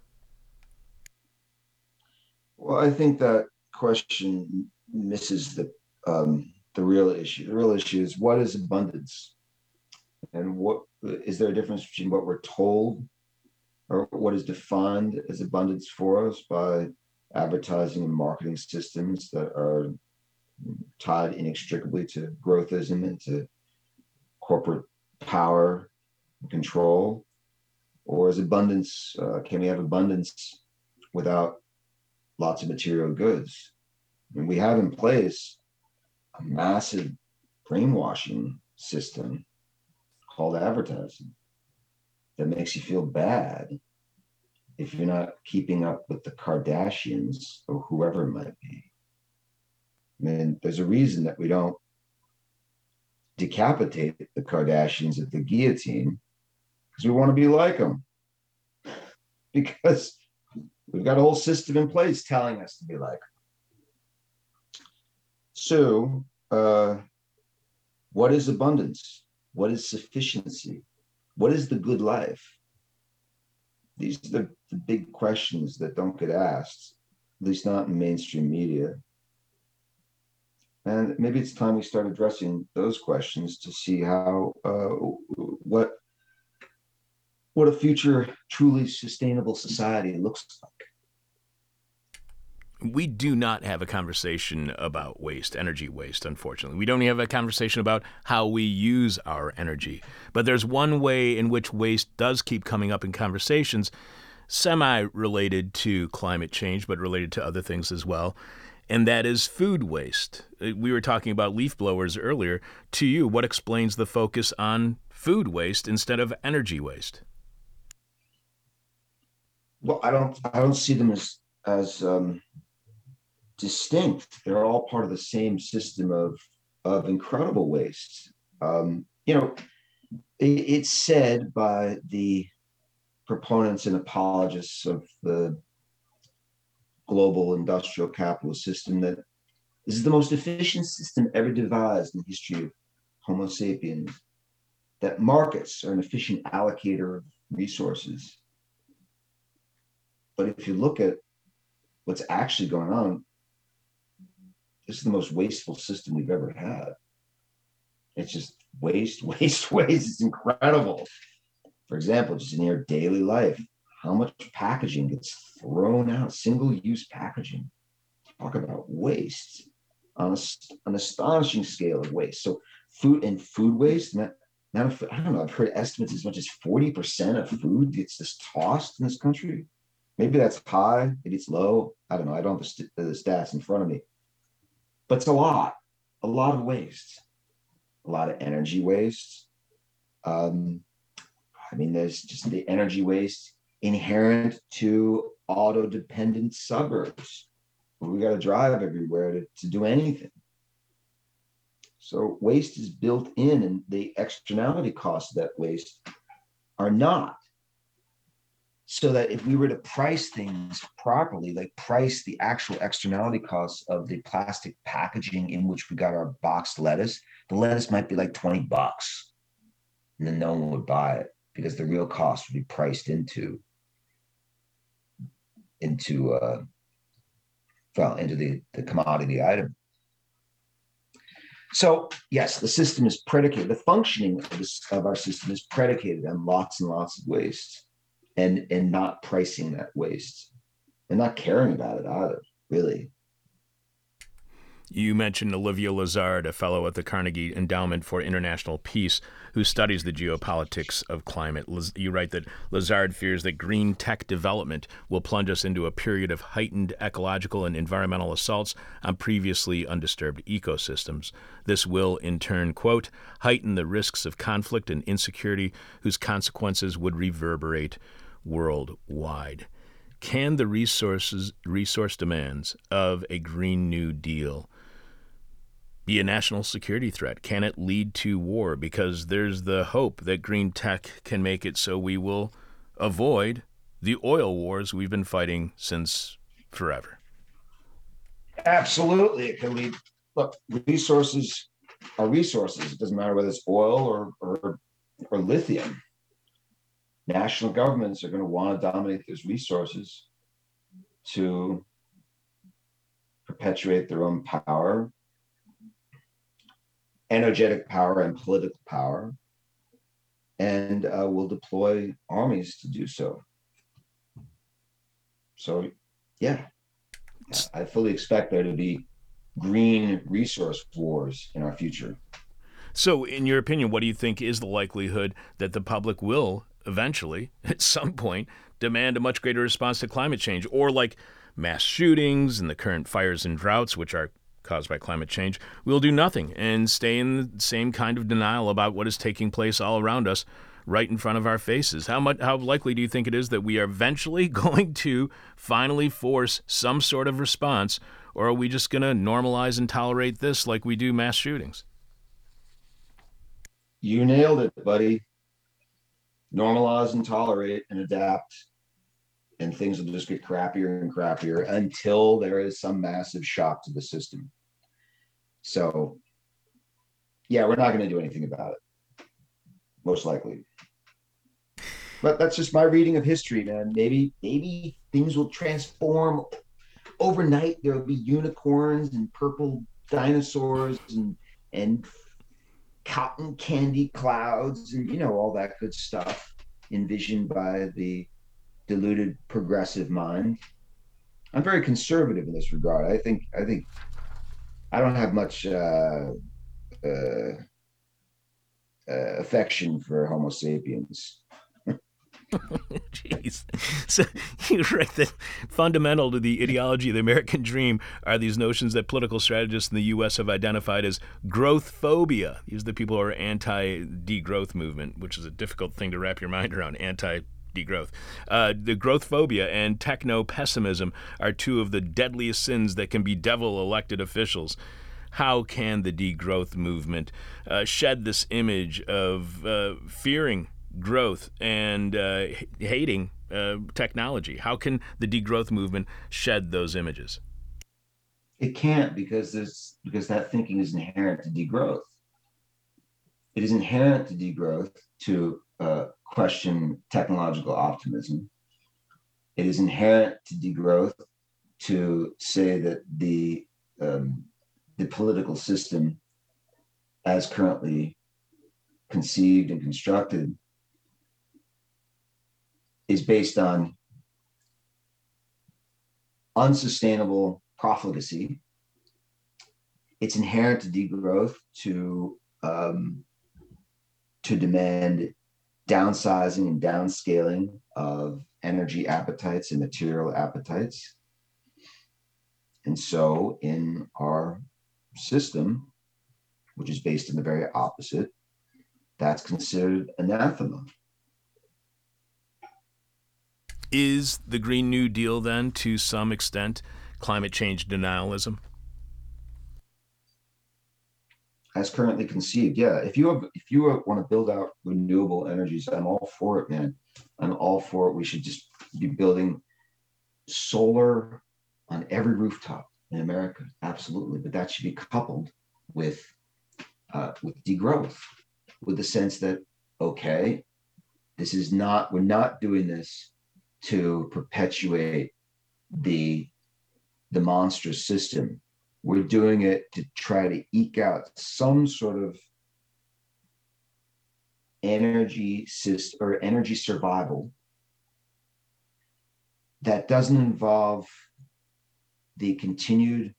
Well i think that question misses the um, the real issue. The real issue is what is abundance and what is there a difference between what we're told or what is defined as abundance for us by advertising and marketing systems that are tied inextricably to growthism and to corporate power and control? Or is abundance uh, can we have abundance without lots of material goods? And we have in place a massive brainwashing system called advertising that makes you feel bad if you're not keeping up with the Kardashians or whoever it might be. I mean, there's a reason that we don't decapitate the Kardashians at the guillotine because we want to be like them. [LAUGHS] Because we've got a whole system in place telling us to be like them. So, uh, what is abundance? What is sufficiency? What is the good life? These are the, the big questions that don't get asked, at least not in mainstream media. And maybe it's time we start addressing those questions to see how uh, what what a future truly sustainable society looks like we do not have a conversation about waste, energy waste, unfortunately. We don't have a conversation about how we use our energy. But there's one way in which waste does keep coming up in conversations, semi related to climate change, but related to other things as well. And that is food waste. Uh, we were talking about leaf blowers earlier. To you, what explains the focus on food waste instead of energy waste? Well, I don't. I don't see them as as um, distinct. They're all part of the same system of of incredible waste. Um, you know, it, it's said by the proponents and apologists of the global industrial capitalist system that this is the most efficient system ever devised in the history of Homo sapiens. That markets are an efficient allocator of resources. But if you look at what's actually going on, this is the most wasteful system we've ever had. It's just waste, [LAUGHS] waste, waste. It's incredible. For example, just in your daily life, how much packaging gets thrown out, single use packaging. Talk about waste on a, an astonishing scale of waste. So, food and food waste, now, now I don't know, I've heard estimates as much as 40% of food gets just tossed in this country. Maybe that's high, maybe it's low. I don't know. I don't have the, st- the stats in front of me but it's a lot, a lot of waste, a lot of energy waste. Um, I mean, there's just the energy waste inherent to auto dependent suburbs. We got to drive everywhere to, to do anything. So waste is built in, and the externality costs of that waste are not so that if we were to price things properly, like price the actual externality costs of the plastic packaging in which we got our boxed lettuce, the lettuce might be like 20 bucks. And then no one would buy it because the real cost would be priced into into uh well into the, the commodity item. So yes, the system is predicated, the functioning of, this, of our system is predicated on lots and lots of waste and and not pricing that waste and not caring about it either, really. You mentioned Olivia Lazard, a fellow at the Carnegie Endowment for International Peace, who studies the geopolitics of climate. You write that Lazard fears that green tech development will plunge us into a period of heightened ecological and environmental assaults on previously undisturbed ecosystems. This will, in turn, quote, heighten the risks of conflict and insecurity whose consequences would reverberate worldwide. Can the resources resource demands of a Green New Deal be a national security threat? Can it lead to war? Because there's the hope that green tech can make it so we will avoid the oil wars we've been fighting since forever. Absolutely. It can lead. Look, resources are resources. It doesn't matter whether it's oil or, or, or lithium national governments are going to want to dominate those resources to perpetuate their own power, energetic power, and political power, and uh, will deploy armies to do so. So, yeah, I fully expect there to be green resource wars in our future. So, in your opinion, what do you think is the likelihood that the public will eventually, [LAUGHS] at some point, demand a much greater response to climate change, or like mass shootings and the current fires and droughts, which are caused by climate change, we'll do nothing and stay in the same kind of denial about what is taking place all around us right in front of our faces. How much how likely do you think it is that we are eventually [LAUGHS] going to finally force some sort of response or are we just going to normalize and tolerate this like we do mass shootings? You nailed it, buddy normalize and tolerate and adapt and things will just get crappier and crappier until there is some massive shock to the system. So yeah we're not going to do anything about it. Most likely. But that's just my reading of history man. Maybe maybe things will transform overnight. There will be unicorns and purple dinosaurs and and cotton candy clouds and you know all that good stuff envisioned by the deluded progressive mind. I'm very conservative in this regard. I think i think i don't have much uh, uh, uh, affection for homo sapiens [LAUGHS] Jeez. So [LAUGHS] you write that fundamental to the ideology of the American dream are these notions that political strategists in the U.S. have identified as growth phobia. These are the people who are anti degrowth movement, which is a difficult thing to wrap your mind around. Anti degrowth. Uh, the growth phobia and techno pessimism are two of the deadliest sins that can be devil elected officials how can the degrowth movement uh, shed this image of uh, fearing growth and uh, hating uh, technology? How can the degrowth movement shed those images? It can't because this because that thinking is inherent to degrowth. It is inherent to degrowth to uh, question technological optimism. It is inherent to degrowth to say that the um, the political system, as currently conceived and constructed, is based on unsustainable profligacy. It's inherent to degrowth to um, to demand downsizing and downscaling of energy appetites and material appetites. And so, in our system, which is based on the very opposite, that's considered anathema. Is the Green New Deal then, to some extent, climate change denialism? As currently conceived, yeah. If you have, if you want to build out renewable energies, I'm all for it, man. I'm all for it. We should just be building solar on every rooftop in America. Absolutely. But that should be coupled with uh, with degrowth, with the sense that, okay, this is not, we're not doing this to perpetuate the the monstrous system. We're doing it to try to eke out some sort of energy system or energy survival that doesn't involve the continued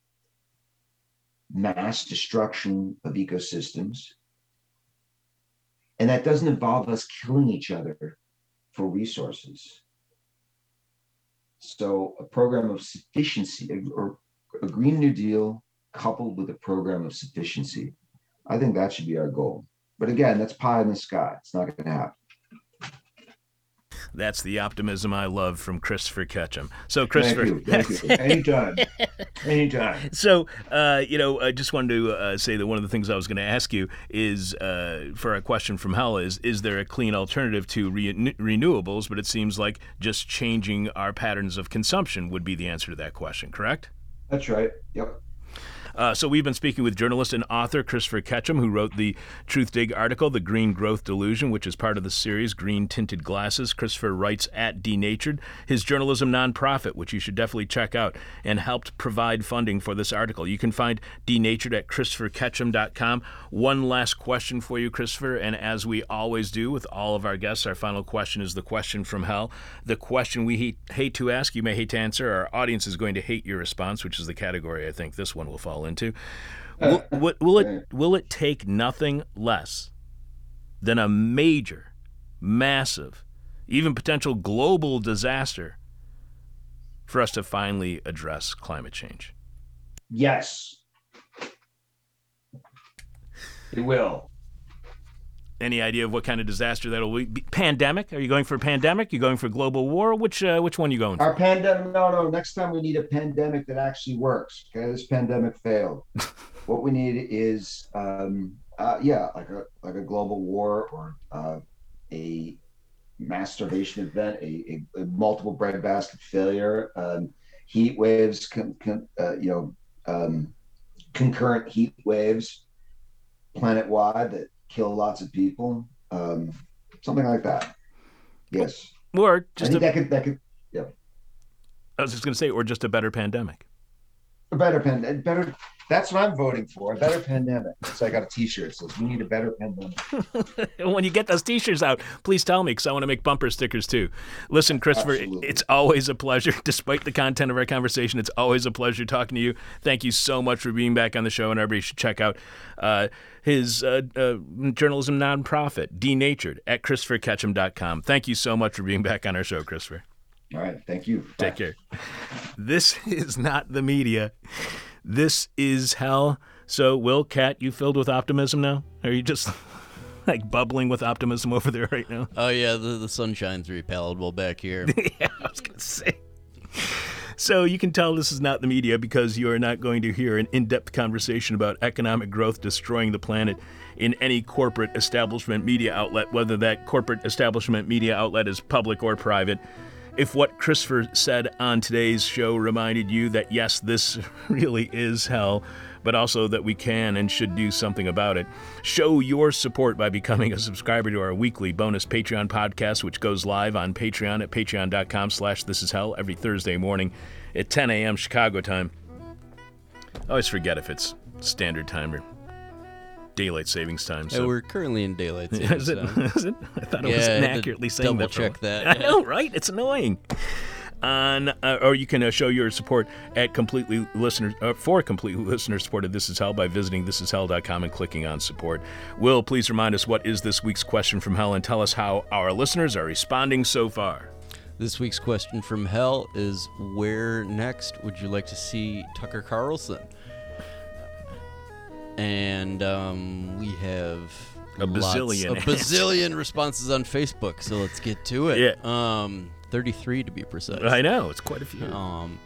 mass destruction of ecosystems and that doesn't involve us killing each other for resources so a program of sufficiency or a green new deal coupled with a program of sufficiency i think that should be our goal. But again that's pie in the sky. It's not going to happen That's the optimism I love from Christopher Ketcham. So, Christopher, thank you, thank you. [LAUGHS] anytime anytime So, uh, you know, I just wanted to uh, say that one of the things I was going to ask you is uh, for a question from Hell is Is there a clean alternative to re- renewables? But it seems like just changing our patterns of consumption would be the answer to that question, correct? that's right yep Uh, so we've been speaking with journalist and author Christopher Ketcham, who wrote the Truthdig article, "The Green Growth Delusion," which is part of the series Green Tinted Glasses. Christopher writes at Denatured, his journalism nonprofit, which you should definitely check out, and helped provide funding for this article. You can find Denatured at ChristopherKetcham.com. One last question for you, Christopher, and as we always do with all of our guests, our final question is the question from hell. The question we hate, hate to ask, you may hate to answer. Our audience is going to hate your response, which is the category I think this one will fall into. Uh, will, will, will it will it take nothing less than a major, massive, even potential global disaster for us to finally address climate change? yes it will Any idea of what kind of disaster that'll be? Pandemic? Are you going for a pandemic? You going for global war? Which uh, which one are you going for? Our pandemic, no, no. Next time we need a pandemic that actually works. Okay, this pandemic failed. [LAUGHS] what we need is, um, uh, yeah, like a like a global war or uh, a masturbation event, a, a, a multiple breadbasket failure, um, heat waves, con, con, uh, you know, um, concurrent heat waves, planet wide that kill lots of people, um, something like that. Yes, Or I just think a, that could that could I was just going to say, or just a better pandemic. A better pandemic. Better. That's what I'm voting for. A better pandemic. So I got a T-shirt that says "We need a better pandemic." [LAUGHS] when you get those T-shirts out, please tell me because I want to make bumper stickers too. Listen, Christopher, Absolutely. it's always a pleasure. [LAUGHS] Despite the content of our conversation, it's always a pleasure talking to you. Thank you so much for being back on the show, and everybody should check out uh, his uh, uh, journalism nonprofit, Denatured, at ChristopherKetcham.com. Thank you so much for being back on our show, Christopher. All right. Thank you. Take Bye. care. This [LAUGHS] is not the media. This is hell. So, Will, Cat, you filled with optimism now? Are you just [LAUGHS] like bubbling with optimism over there right now? Oh yeah, the the sunshine's very palatable back here. [LAUGHS] yeah, I was going to say. So you can tell this is not the media because you are not going to hear an in-depth conversation about economic growth destroying the planet in any corporate establishment media outlet, whether that corporate establishment media outlet is public or private. If what Christopher said on today's show reminded you that yes, this [LAUGHS] really is hell, but also that we can and should do something about it, show your support by becoming a subscriber to our weekly bonus Patreon podcast, which goes live on Patreon at patreon.com slash this is hell every Thursday morning at 10 a.m. Chicago time. I always forget if it's standard time or daylight savings time. Yeah, So we're currently in daylight [LAUGHS] is savings it? time. [LAUGHS] Is it? I thought it Yeah, was I to inaccurately saying that. for double check that, [LAUGHS] I know, right? It's annoying. On, uh, or you can uh, show your support at completely listeners uh, for complete listener support of This Is Hell by visiting thisishell.com and clicking on support. Will please remind us what is this week's question from hell and tell us how our listeners are responding so far. This week's question from hell is where next would you like to see Tucker Carlson? And um, we have A lots- bazillion a [LAUGHS] bazillion responses on Facebook. So let's get to it. Yeah. Um, 33 to be precise. I know it's quite a few. Um,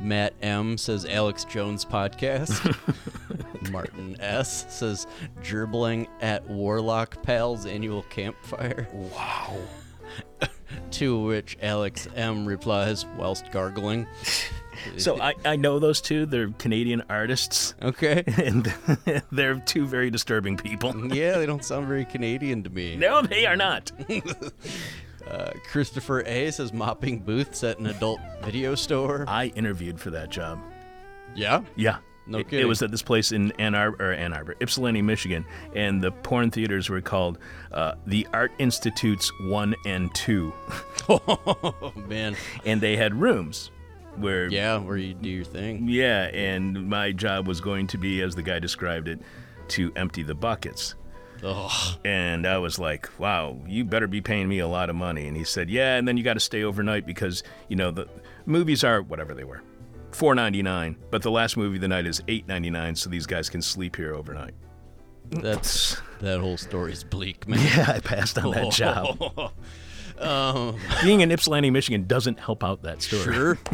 Matt M says Alex Jones podcast. [LAUGHS] Martin S says gerbling at Warlock Pals annual campfire. Wow. [LAUGHS] To which Alex M replies whilst gargling. So I, I know those two. They're Canadian artists, Okay. [LAUGHS] and [LAUGHS] they're two very disturbing people. [LAUGHS] Yeah, they don't sound very Canadian to me. No, they are not. Uh, Christopher A says mopping booths at an adult video store. I interviewed for that job. Yeah. Yeah. No It- it, was at this place in Ann Arbor, or Ann Arbor, Ypsilanti, Michigan, and the porn theaters were called uh, the Art Institutes One and Two, Oh man. and they had rooms where Yeah, where you do your thing. Yeah, and my job was going to be, as the guy described it, to empty the buckets. Oh, And I was like, wow, you better be paying me a lot of money. And he said, yeah, and then you got to stay overnight because, you know, the movies are whatever they were. Four ninety nine, but the last movie of the night is eight ninety nine, so these guys can sleep here overnight. that's that whole story's bleak, man. [LAUGHS] Yeah, I passed on that job. [LAUGHS] um, Being in Ypsilanti, Michigan, doesn't help out that story. sure. [LAUGHS]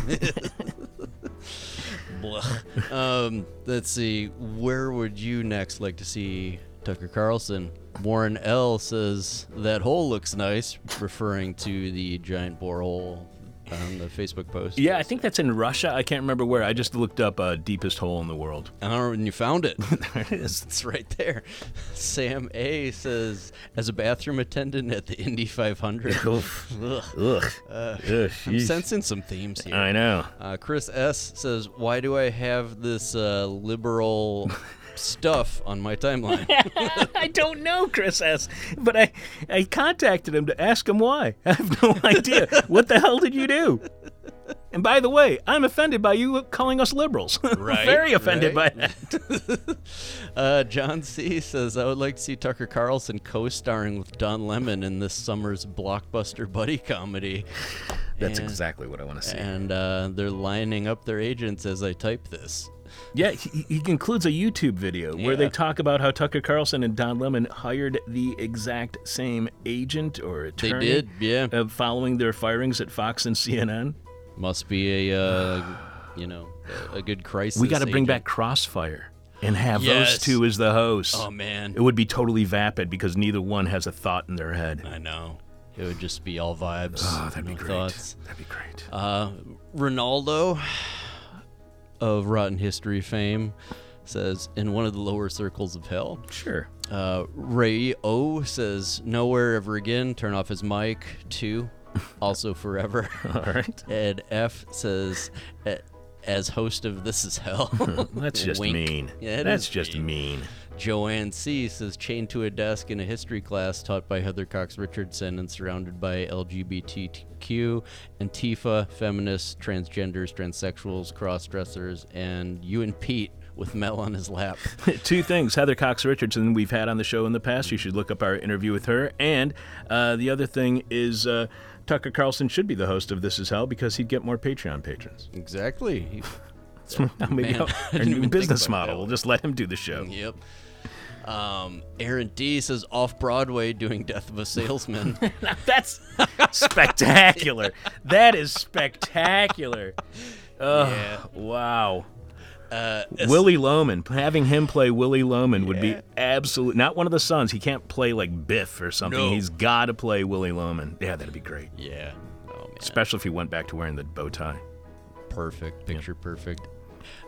[LAUGHS] Um, let's see. Where would you next like to see Tucker Carlson? Warren L says that hole looks nice, referring to the giant borehole on the Facebook post. Yeah, I think that's in Russia. I can't remember where. I just looked up uh, deepest hole in the world. I don't know when you found it. [LAUGHS] there it is. It's right there. Sam A says, as a bathroom attendant at the Indy 500. [LAUGHS] Oof. Ugh. Ugh. Uh, Ugh, I'm sensing some themes here. I know. Uh, Chris S says, "Why do I have this uh, liberal stuff on my timeline?" [LAUGHS] I don't know, Chris S. But I, I contacted him to ask him why. [LAUGHS] I have no [LAUGHS] idea. what the hell did you do? And by the way, I'm offended by you calling us liberals. Right, Very offended right. by that. uh, John C says, "I would like to see Tucker Carlson co-starring with Don Lemon in this summer's blockbuster buddy comedy." That's And- exactly what I want to see. And uh, they're lining up their agents as I type this. Yeah, he, he includes a YouTube video where they talk about how Tucker Carlson and Don Lemon hired the exact same agent or attorney. They attorney. did, yeah. Uh, following their firings at Fox and CNN. Must be a, uh, you know, a, a good crisis. We got to bring back Crossfire and have Yes. those two as the hosts. Oh man, It would be totally vapid because neither one has a thought in their head. I know. It would just be all vibes. Oh, that'd be great. Thoughts. That'd be great. Uh, Ronaldo of Rotten History fame says, in one of the lower circles of hell. Sure. Uh, Ray O says, nowhere ever again. Turn off his mic. Two, also forever. [LAUGHS] All right. Ed F says, as host of This Is Hell. [LAUGHS] That's just Wink. mean. Yeah, That's just mean. mean. Joanne C says chained to a desk in a history class taught by Heather Cox Richardson and surrounded by LGBTQ, Antifa, feminists, transgenders, transsexuals, cross-dressers, and you and Pete with Mel on his lap. [LAUGHS] Two things. Heather Cox Richardson, we've had on the show in the past. You should look up our interview with her. And uh, the other thing is uh, Tucker Carlson should be the host of This Is Hell because he'd get more Patreon patrons. exactly. [LAUGHS] [LAUGHS] Maybe Man, our, I our didn't new business model. We'll just let him do the show. yep. Um, Aaron D says off Broadway doing Death of a Salesman. [LAUGHS] That's spectacular. that is spectacular. Oh, Yeah. wow. Uh, Willy Loman, having him play Willy Loman would be absolute. Not one of the sons. He can't play like Biff or something. No. He's got to play Willy Loman. Yeah, that'd be great. yeah. Oh man. Especially if he went back to wearing the bow tie. Perfect. Picture perfect.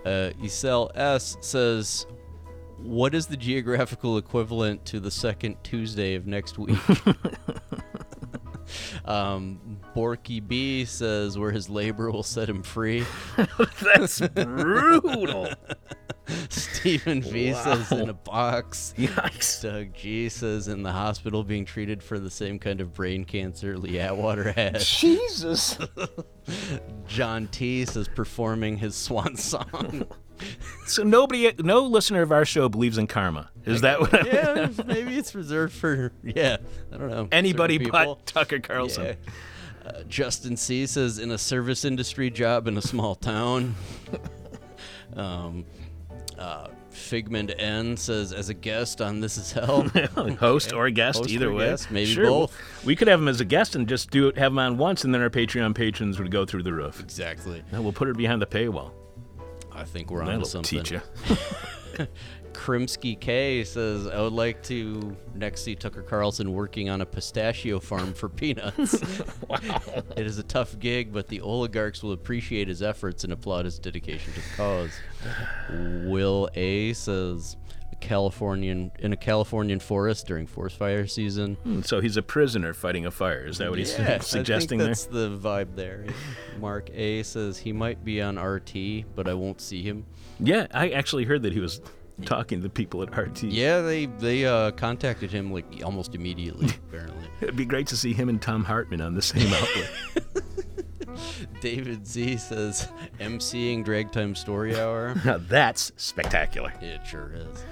Uh, Isel S says, "What is the geographical equivalent to the second Tuesday of next week?" [LAUGHS] [LAUGHS] um, Borky B says, "Where his labor will set him free." [LAUGHS] That's brutal. Stephen V says, "In a box." Yikes. Doug G says, "In the hospital, being treated for the same kind of brain cancer Lee Atwater had." Jesus. John T says, "Performing his swan song." [LAUGHS] So nobody, no listener of our show believes in karma. Is that what? yeah, maybe it's reserved for yeah. I don't know. Anybody but. Tucker Carlson. Yeah. Uh, Justin C says in a service industry job in a small town. [LAUGHS] um, uh, Figment N says as a guest on This Is Hell. [LAUGHS] Host or guest, Host either or way. guest, maybe Sure, both. We could have him as a guest and just do it, have him on once, and then our Patreon patrons would go through the roof. exactly. And we'll put it behind the paywall. I think we're on That'll to something. teach you. [LAUGHS] Krimsky K says, I would like to next see Tucker Carlson working on a pistachio farm for peanuts. [LAUGHS] It is a tough gig, but the oligarchs will appreciate his efforts and applaud his dedication to the cause. [SIGHS] Will A says, a Californian in a Californian forest during forest fire season. Hmm, So he's a prisoner fighting a fire. Is that what he's Yeah, suggesting I there? think that's the vibe there. Mark A says he might be on RT, but I won't see him. Yeah, I actually heard that he was talking to people at RT. Yeah, they they uh, contacted him like almost immediately. [LAUGHS] apparently, It'd be great to see him and Thom Hartmann on the same [LAUGHS] outlet. David Z says emceeing Drag Time Story Hour. [LAUGHS] now that's spectacular. It sure is.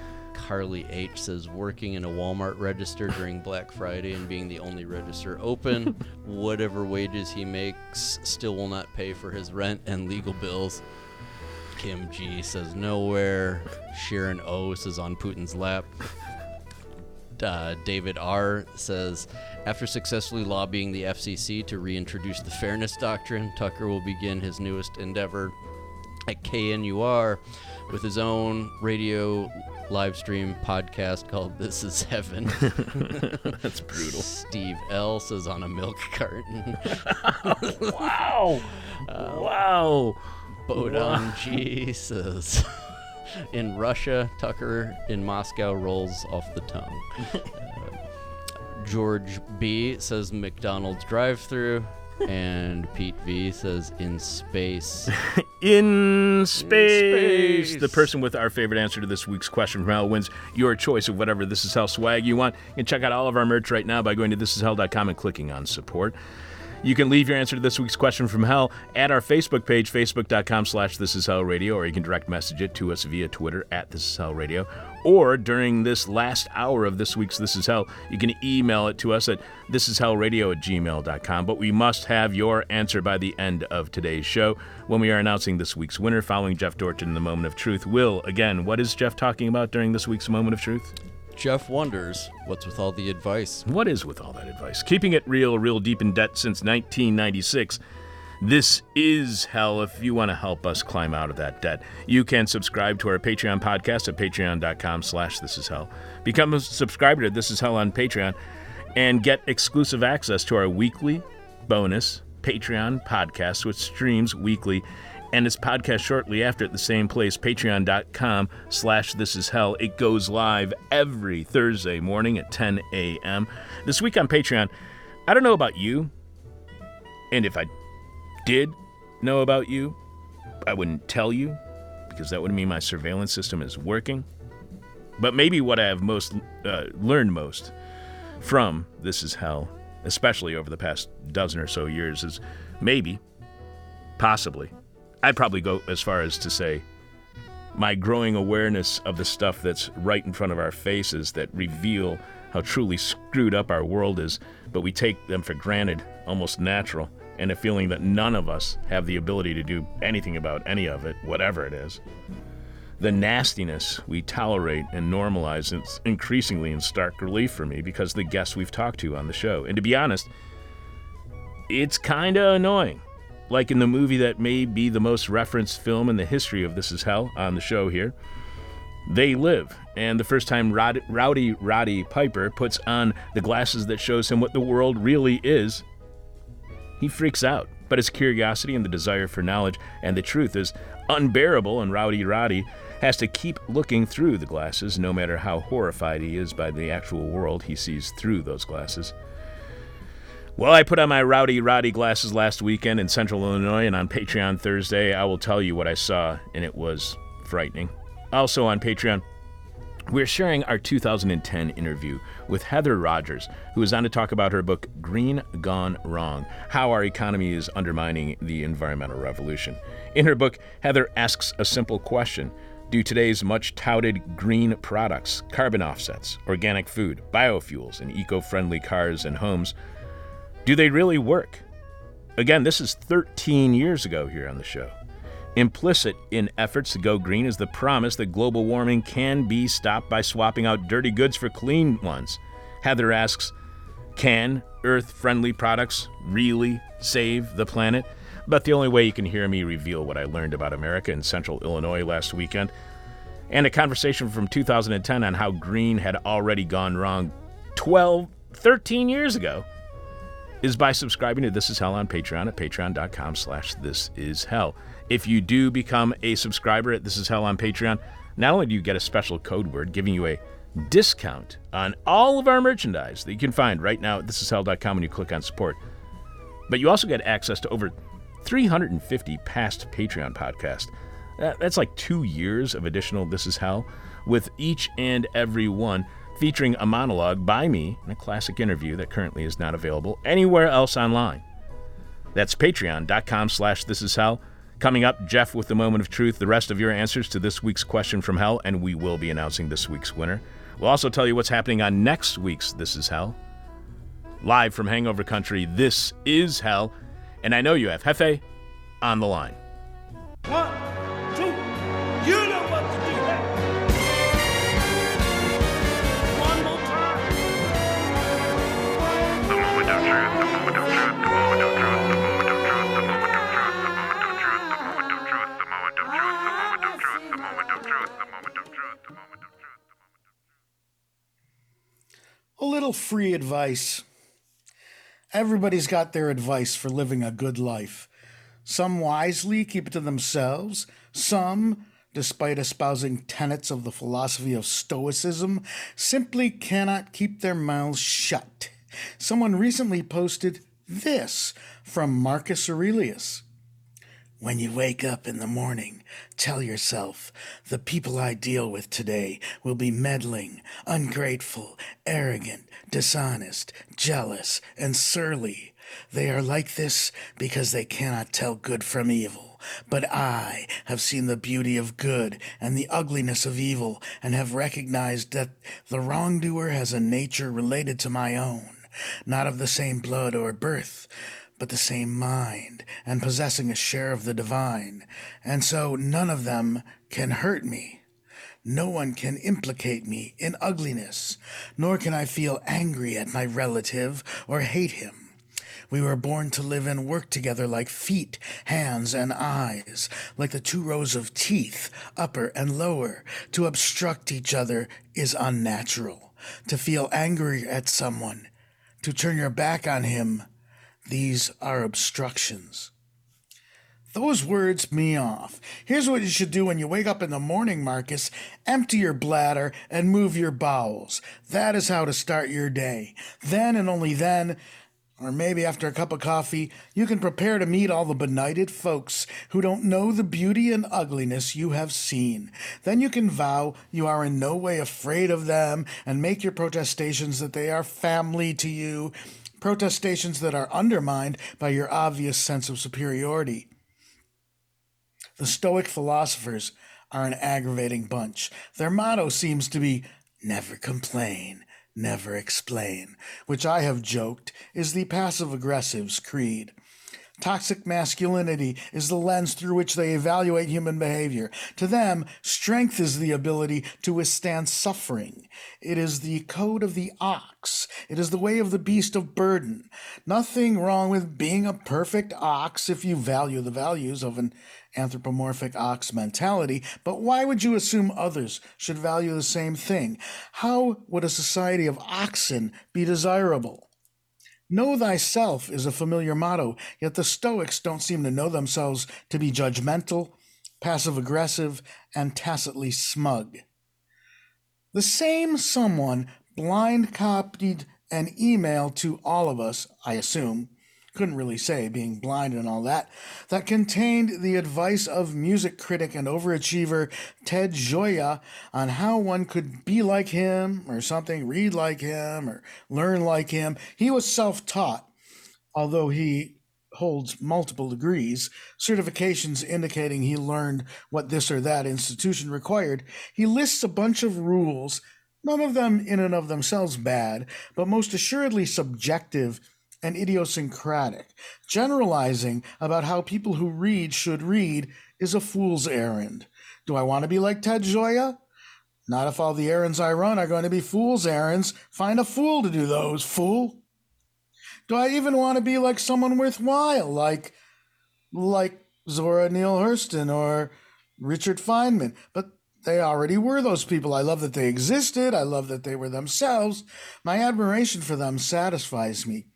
Carly H says working in a Walmart register during Black Friday and being the only register open, [LAUGHS] whatever wages he makes still will not pay for his rent and legal bills. Kim G says nowhere. Sharon O says on Putin's lap. Uh, David R says after successfully lobbying the FCC to reintroduce the fairness doctrine, Tucker will begin his newest endeavor at KNUR with his own radio live stream podcast called This Is Heaven. [LAUGHS] That's brutal. Steve L says on a milk carton. [LAUGHS] Wow. wow. Bodon G says in Russia, Tucker in Moscow rolls off the tongue. Uh, [LAUGHS] George B says McDonald's drive-through. And Pete V says in space. [LAUGHS] In space. space. The person with our favorite answer to this week's question from hell wins your choice of whatever This Is Hell swag you want. You can check out all of our merch right now by going to thisishell.com and clicking on support. You can leave your answer to this week's question from hell at our Facebook page, facebook.com slash this is hell radio, or you can direct message it to us via Twitter at this is hell radio. Or during this last hour of this week's This Is Hell, you can email it to us at thisishellradio at gmail.com. But we must have your answer by the end of today's show when we are announcing this week's winner following Jeff Dorchen in the Moment of Truth. Will, again, what is Jeff talking about during this week's Moment of Truth? Jeff wonders what's with all the advice. What is with all that advice? Keeping it real, real deep in debt since 1996. This is hell. If you want to help us climb out of that debt, you can subscribe to our Patreon podcast at patreon.com slash this is hell. Become a subscriber to This Is Hell on Patreon and get exclusive access to our weekly bonus Patreon podcast, which streams weekly and is podcast shortly after at the same place, patreon.com slash this is hell. It goes live every Thursday morning at 10 a.m. This week on Patreon, I don't know about you, and if I did know about you, I wouldn't tell you because that would mean my surveillance system is working. But maybe what I have most uh, learned most from This Is Hell, especially over the past dozen or so years, is maybe, possibly, I'd probably go as far as to say my growing awareness of the stuff that's right in front of our faces that reveal how truly screwed up our world is, but we take them for granted, almost natural, and a feeling that none of us have the ability to do anything about any of it, whatever it is. The nastiness we tolerate and normalize is increasingly in stark relief for me because the guests we've talked to on the show. And to be honest, it's kind of annoying. Like in the movie that may be the most referenced film in the history of This Is Hell on the show here, They Live. And the first time Rod- Rowdy Roddy Piper puts on the glasses that shows him what the world really is, he freaks out. But his curiosity and the desire for knowledge and the truth is unbearable, and Rowdy Roddy has to keep looking through the glasses, no matter how horrified he is by the actual world he sees through those glasses. Well, I put on my Rowdy Roddy glasses last weekend in central Illinois, and on Patreon Thursday, I will tell you what I saw, and it was frightening. Also on Patreon, we're sharing our 2010 interview with Heather Rogers, who is on to talk about her book, Green Gone Wrong How Our Economy is Undermining the Environmental Revolution. In her book, Heather asks a simple question Do today's much touted green products, carbon offsets, organic food, biofuels, and eco friendly cars and homes, do they really work? Again, this is 13 years ago here on the show. Implicit in efforts to go green is the promise that global warming can be stopped by swapping out dirty goods for clean ones. Heather asks, can earth friendly products really save the planet? But the only way you can hear me reveal what I learned about America in central Illinois last weekend and a conversation from 2010 on how green had already gone wrong 12, 13 years ago is by subscribing to This Is Hell on Patreon at patreon.com slash this is hell. If you do become a subscriber at This Is Hell on Patreon, not only do you get a special code word giving you a discount on all of our merchandise that you can find right now at thisishell.com when you click on support, but you also get access to over 350 past Patreon podcasts. That's like two years of additional This Is Hell, with each and every one featuring a monologue by me and a classic interview that currently is not available anywhere else online. That's patreon.com slash this is hell. Coming up, Jeff with the moment of truth, the rest of your answers to this week's question from hell, and we will be announcing this week's winner. We'll also tell you what's happening on next week's This Is Hell. Live from Hangover Country, this is hell, and I know you have Hefe on the line. One, two, you A little free advice. Everybody's got their advice for living a good life. Some wisely keep it to themselves, some, despite espousing tenets of the philosophy of Stoicism, simply cannot keep their mouths shut. Someone recently posted this from Marcus Aurelius. When you wake up in the morning, tell yourself, the people I deal with today will be meddling, ungrateful, arrogant, dishonest, jealous, and surly. They are like this because they cannot tell good from evil. But I have seen the beauty of good and the ugliness of evil, and have recognized that the wrongdoer has a nature related to my own, not of the same blood or birth but the same mind, and possessing a share of the divine, and so none of them can hurt me. No one can implicate me in ugliness, nor can I feel angry at my relative or hate him. We were born to live and work together like feet, hands, and eyes, like the two rows of teeth, upper and lower. To obstruct each other is unnatural. To feel angry at someone, to turn your back on him, these are obstructions. Those words me off. Here's what you should do when you wake up in the morning, Marcus. Empty your bladder and move your bowels. That is how to start your day. Then and only then, or maybe after a cup of coffee, you can prepare to meet all the benighted folks who don't know the beauty and ugliness you have seen. Then you can vow you are in no way afraid of them and make your protestations that they are family to you protestations that are undermined by your obvious sense of superiority. The Stoic philosophers are an aggravating bunch. Their motto seems to be never complain, never explain, which I have joked is the passive aggressive's creed. Toxic masculinity is the lens through which they evaluate human behavior. To them, strength is the ability to withstand suffering. It is the code of the ox. It is the way of the beast of burden. Nothing wrong with being a perfect ox if you value the values of an anthropomorphic ox mentality, but why would you assume others should value the same thing? How would a society of oxen be desirable? Know thyself is a familiar motto, yet the Stoics don't seem to know themselves to be judgmental, passive aggressive, and tacitly smug. The same someone blind copied an email to all of us, I assume, couldn't really say, being blind and all that, that contained the advice of music critic and overachiever Ted Gioia on how one could be like him or something, read like him or learn like him. He was self taught, although he holds multiple degrees, certifications indicating he learned what this or that institution required. He lists a bunch of rules, none of them in and of themselves bad, but most assuredly subjective and idiosyncratic. Generalizing about how people who read should read is a fool's errand. Do I want to be like Ted Gioia? Not if all the errands I run are going to be fool's errands. Find a fool to do those, fool. Do I even want to be like someone worthwhile, like like Zora Neale Hurston or Richard Feynman? But They already were those people. I love that they existed. I love that they were themselves. My admiration for them satisfies me.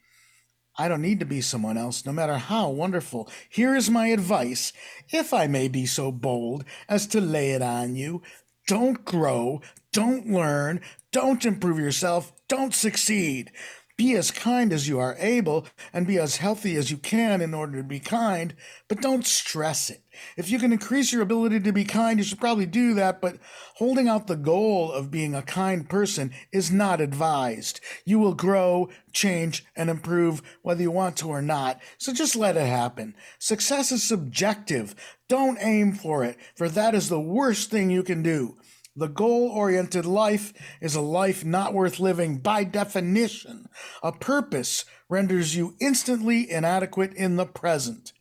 I don't need to be someone else, no matter how wonderful. Here is my advice, if I may be so bold as to lay it on you. Don't grow, don't learn, don't improve yourself, don't succeed. Be as kind as you are able and be as healthy as you can in order to be kind, but don't stress it. If you can increase your ability to be kind, you should probably do that, but holding out the goal of being a kind person is not advised. You will grow, change, and improve whether you want to or not, so just let it happen. Success is subjective. Don't aim for it, for that is the worst thing you can do. The goal oriented life is a life not worth living by definition. A purpose renders you instantly inadequate in the present.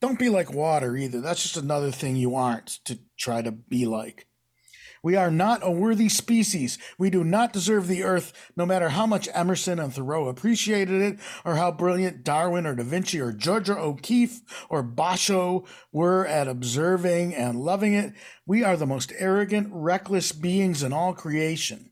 Don't be like water either. That's just another thing you aren't to try to be like. We are not a worthy species. We do not deserve the earth, no matter how much Emerson and Thoreau appreciated it, or how brilliant Darwin or Da Vinci or Georgia O'Keeffe or Basho were at observing and loving it. We are the most arrogant, reckless beings in all creation.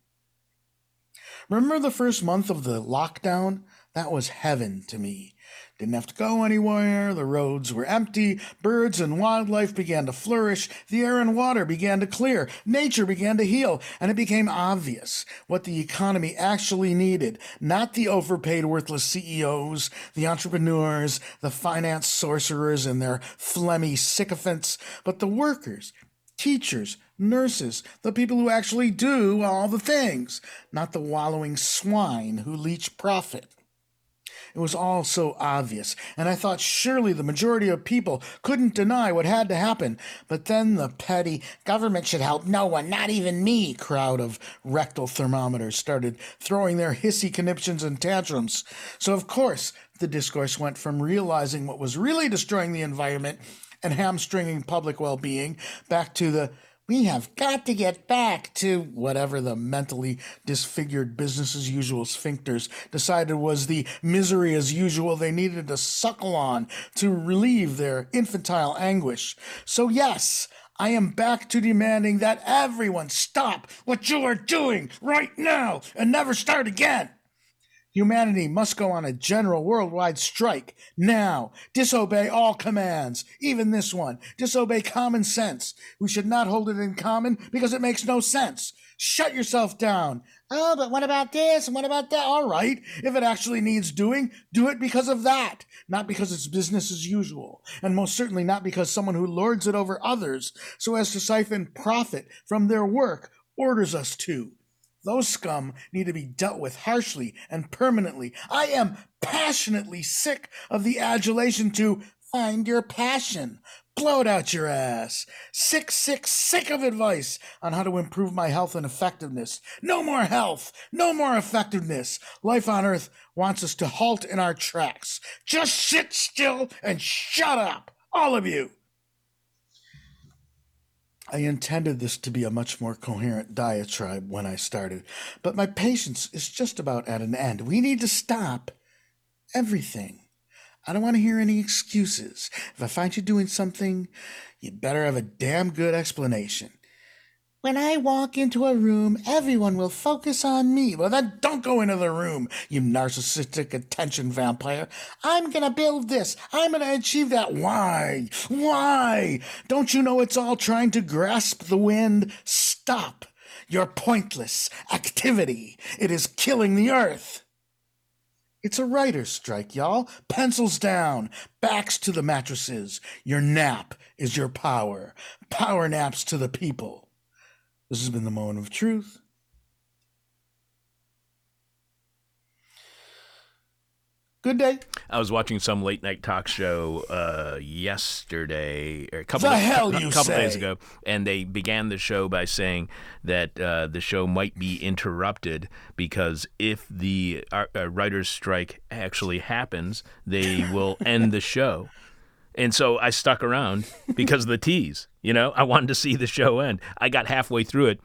Remember the first month of the lockdown? That was heaven to me. Didn't have to go anywhere. The roads were empty. Birds and wildlife began to flourish. The air and water began to clear. Nature began to heal. And it became obvious what the economy actually needed. Not the overpaid, worthless CEOs, the entrepreneurs, the finance sorcerers and their phlegmy sycophants, but the workers, teachers, nurses, the people who actually do all the things, not the wallowing swine who leech profit. It was all so obvious, and I thought surely the majority of people couldn't deny what had to happen. But then the petty government should help no one, not even me crowd of rectal thermometers started throwing their hissy conniptions and tantrums. So, of course, the discourse went from realizing what was really destroying the environment and hamstringing public well being back to the we have got to get back to whatever the mentally disfigured business as usual sphincters decided was the misery as usual they needed to suckle on to relieve their infantile anguish. So, yes, I am back to demanding that everyone stop what you are doing right now and never start again. Humanity must go on a general worldwide strike now. Disobey all commands, even this one. Disobey common sense. We should not hold it in common because it makes no sense. Shut yourself down. Oh, but what about this and what about that? All right. If it actually needs doing, do it because of that, not because it's business as usual. And most certainly not because someone who lords it over others so as to siphon profit from their work orders us to. Those scum need to be dealt with harshly and permanently. I am passionately sick of the adulation to find your passion. Blow it out your ass. Sick, sick, sick of advice on how to improve my health and effectiveness. No more health. No more effectiveness. Life on earth wants us to halt in our tracks. Just sit still and shut up. All of you. I intended this to be a much more coherent diatribe when I started, but my patience is just about at an end. We need to stop everything. I don't want to hear any excuses. If I find you doing something, you'd better have a damn good explanation. When I walk into a room, everyone will focus on me. Well, then don't go into the room, you narcissistic attention vampire. I'm gonna build this. I'm gonna achieve that. Why? Why? Don't you know it's all trying to grasp the wind? Stop your pointless activity. It is killing the earth. It's a writer's strike, y'all. Pencils down, backs to the mattresses. Your nap is your power. Power naps to the people. This has been the moment of truth. Good day. I was watching some late night talk show uh, yesterday, or a couple The of, hell a you couple days ago, and they began the show by saying that uh, the show might be interrupted because if the uh, uh, writers' strike actually happens, they will end the show. And so I stuck around because of the tease. You know, I wanted to see the show end. I got halfway through it.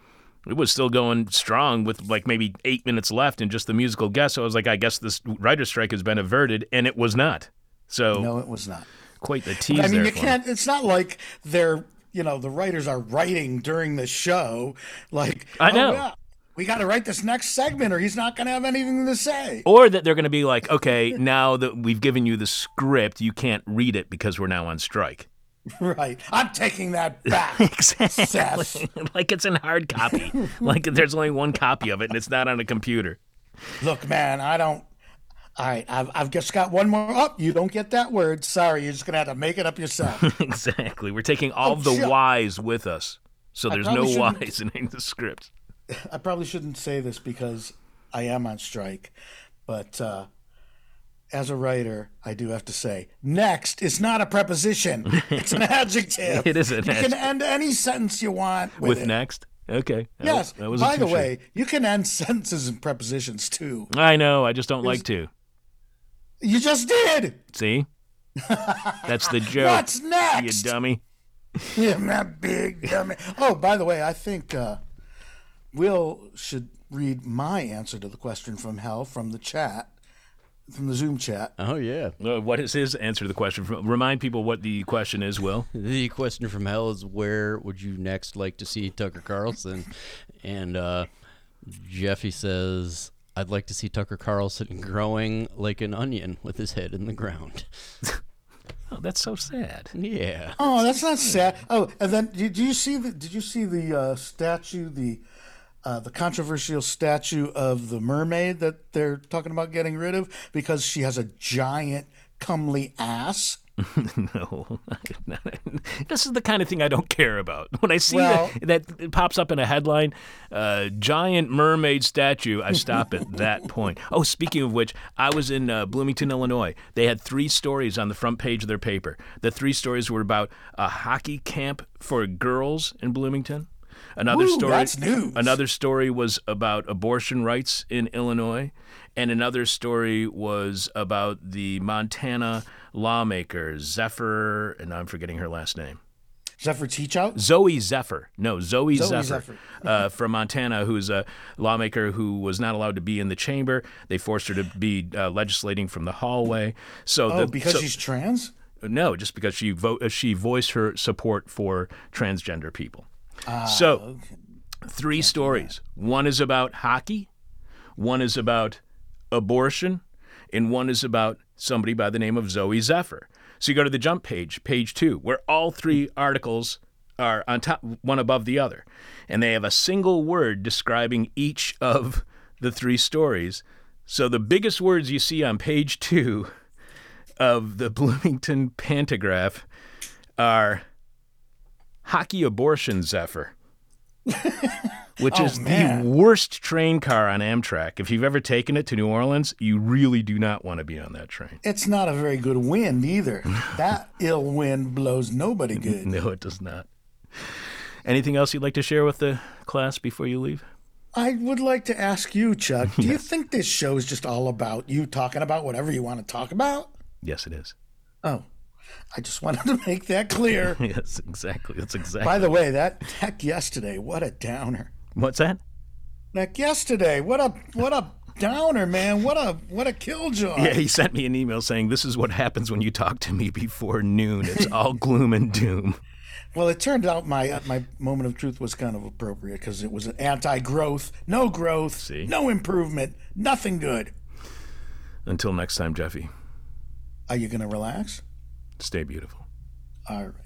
It was still going strong with like maybe eight minutes left and just the musical guest. So I was like, I guess this writer's strike has been averted, and it was not. So No, it was not. quite the tease I mean, you can't. It's not like they're you know the writers are writing during the show. Like I "Oh, know. yeah, we got to write this next segment, or he's not going to have anything to say. Or that they're going to be like, okay, now that we've given you the script, you can't read it because we're now on strike. [LAUGHS] Right. I'm taking that back. [LAUGHS] Exactly. [LAUGHS] Like it's in hard copy. like there's only one copy of it and it's not on a computer. Look, man, I don't. All right, I've, I've just got one more up. you don't get that word. Sorry, you're just gonna have to make it up yourself. exactly. We're taking all Oh, the shit. Y's with us. So there's no Y's in the script. I probably shouldn't say this because I am on strike, but uh, as a writer, I do have to say next is not a preposition; [LAUGHS] it's an adjective. It is an You can end any sentence you want with, With it. next? Okay. That Yes. was- that wasn't By the way, you can end sentences and prepositions too. I know. I just don't like to. You just did. See? [LAUGHS] That's the joke. What's next? You dummy. [LAUGHS] Yeah, my big dummy. Oh, by the way, I think uh, Will should read my answer to the question from hell from the chat, from the Zoom chat. Oh yeah. Uh, what is his answer to the question? Remind people what the question is, Will. [LAUGHS] The question from hell is where would you next like to see Tucker Carlson? And uh, Jeffy says, I'd like to see Tucker Carlson growing like an onion with his head in the ground. [LAUGHS] Oh, that's so sad. Yeah. Oh, that's not sad. Oh, and then did you see the? Did you see the uh, statue? The uh, the controversial statue of the mermaid that they're talking about getting rid of because she has a giant, comely ass. [LAUGHS] no, [LAUGHS] this is the kind of thing I don't care about. When I see Well- [LAUGHS] that, that it pops up in a headline, uh, giant mermaid statue, I stop at that point. Oh, speaking of which, I was in uh, Bloomington, Illinois. They had three stories on the front page of their paper. The three stories were about a hockey camp for girls in Bloomington. Another Woo, story. Another story was about abortion rights in Illinois, and another story was about the Montana lawmaker Zephyr, and I'm forgetting her last name. Zephyr Teachout. Zooey Zephyr. No, Zooey, Zooey Zephyr, Zephyr. uh, from Montana, who's a lawmaker who was not allowed to be in the chamber. They forced her to be uh, legislating from the hallway. So Oh, the, because so- she's trans. no, just because she vo- uh, she voiced her support for transgender people. Ah, so, three stories. One is about hockey, one is about abortion, and one is about somebody by the name of Zooey Zephyr. So you go to the jump page, page two, where all three articles are on top, one above the other, and they have a single word describing each of the three stories. So the biggest words you see on page two of the [LAUGHS] Bloomington Pantagraph are hockey abortion Zephyr. [LAUGHS] Which Oh, is man. the worst train car on Amtrak. If you've ever taken it to New Orleans, you really do not want to be on that train. It's not a very good wind either. [LAUGHS] that ill wind blows nobody good. [LAUGHS] No, it does not. Anything else you'd like to share with the class before you leave? I would like to ask you, Chuck. Do you think this show is just all about you talking about whatever you want to talk about? Yes, it is. Oh, I just wanted to make that clear. [LAUGHS] yes, exactly. That's exactly. By the way, that heck yesterday, what a downer. What's that? Heck yesterday, what a what a downer, man. What a what a killjoy. Yeah, he sent me an email saying this is what happens when you talk to me before noon. It's all [LAUGHS] gloom and doom. Well, it turned out my uh, my moment of truth was kind of appropriate because it was an anti-growth, no growth, See? no improvement, nothing good. Until next time, Jeffy, Are you gonna relax? Stay beautiful. All right.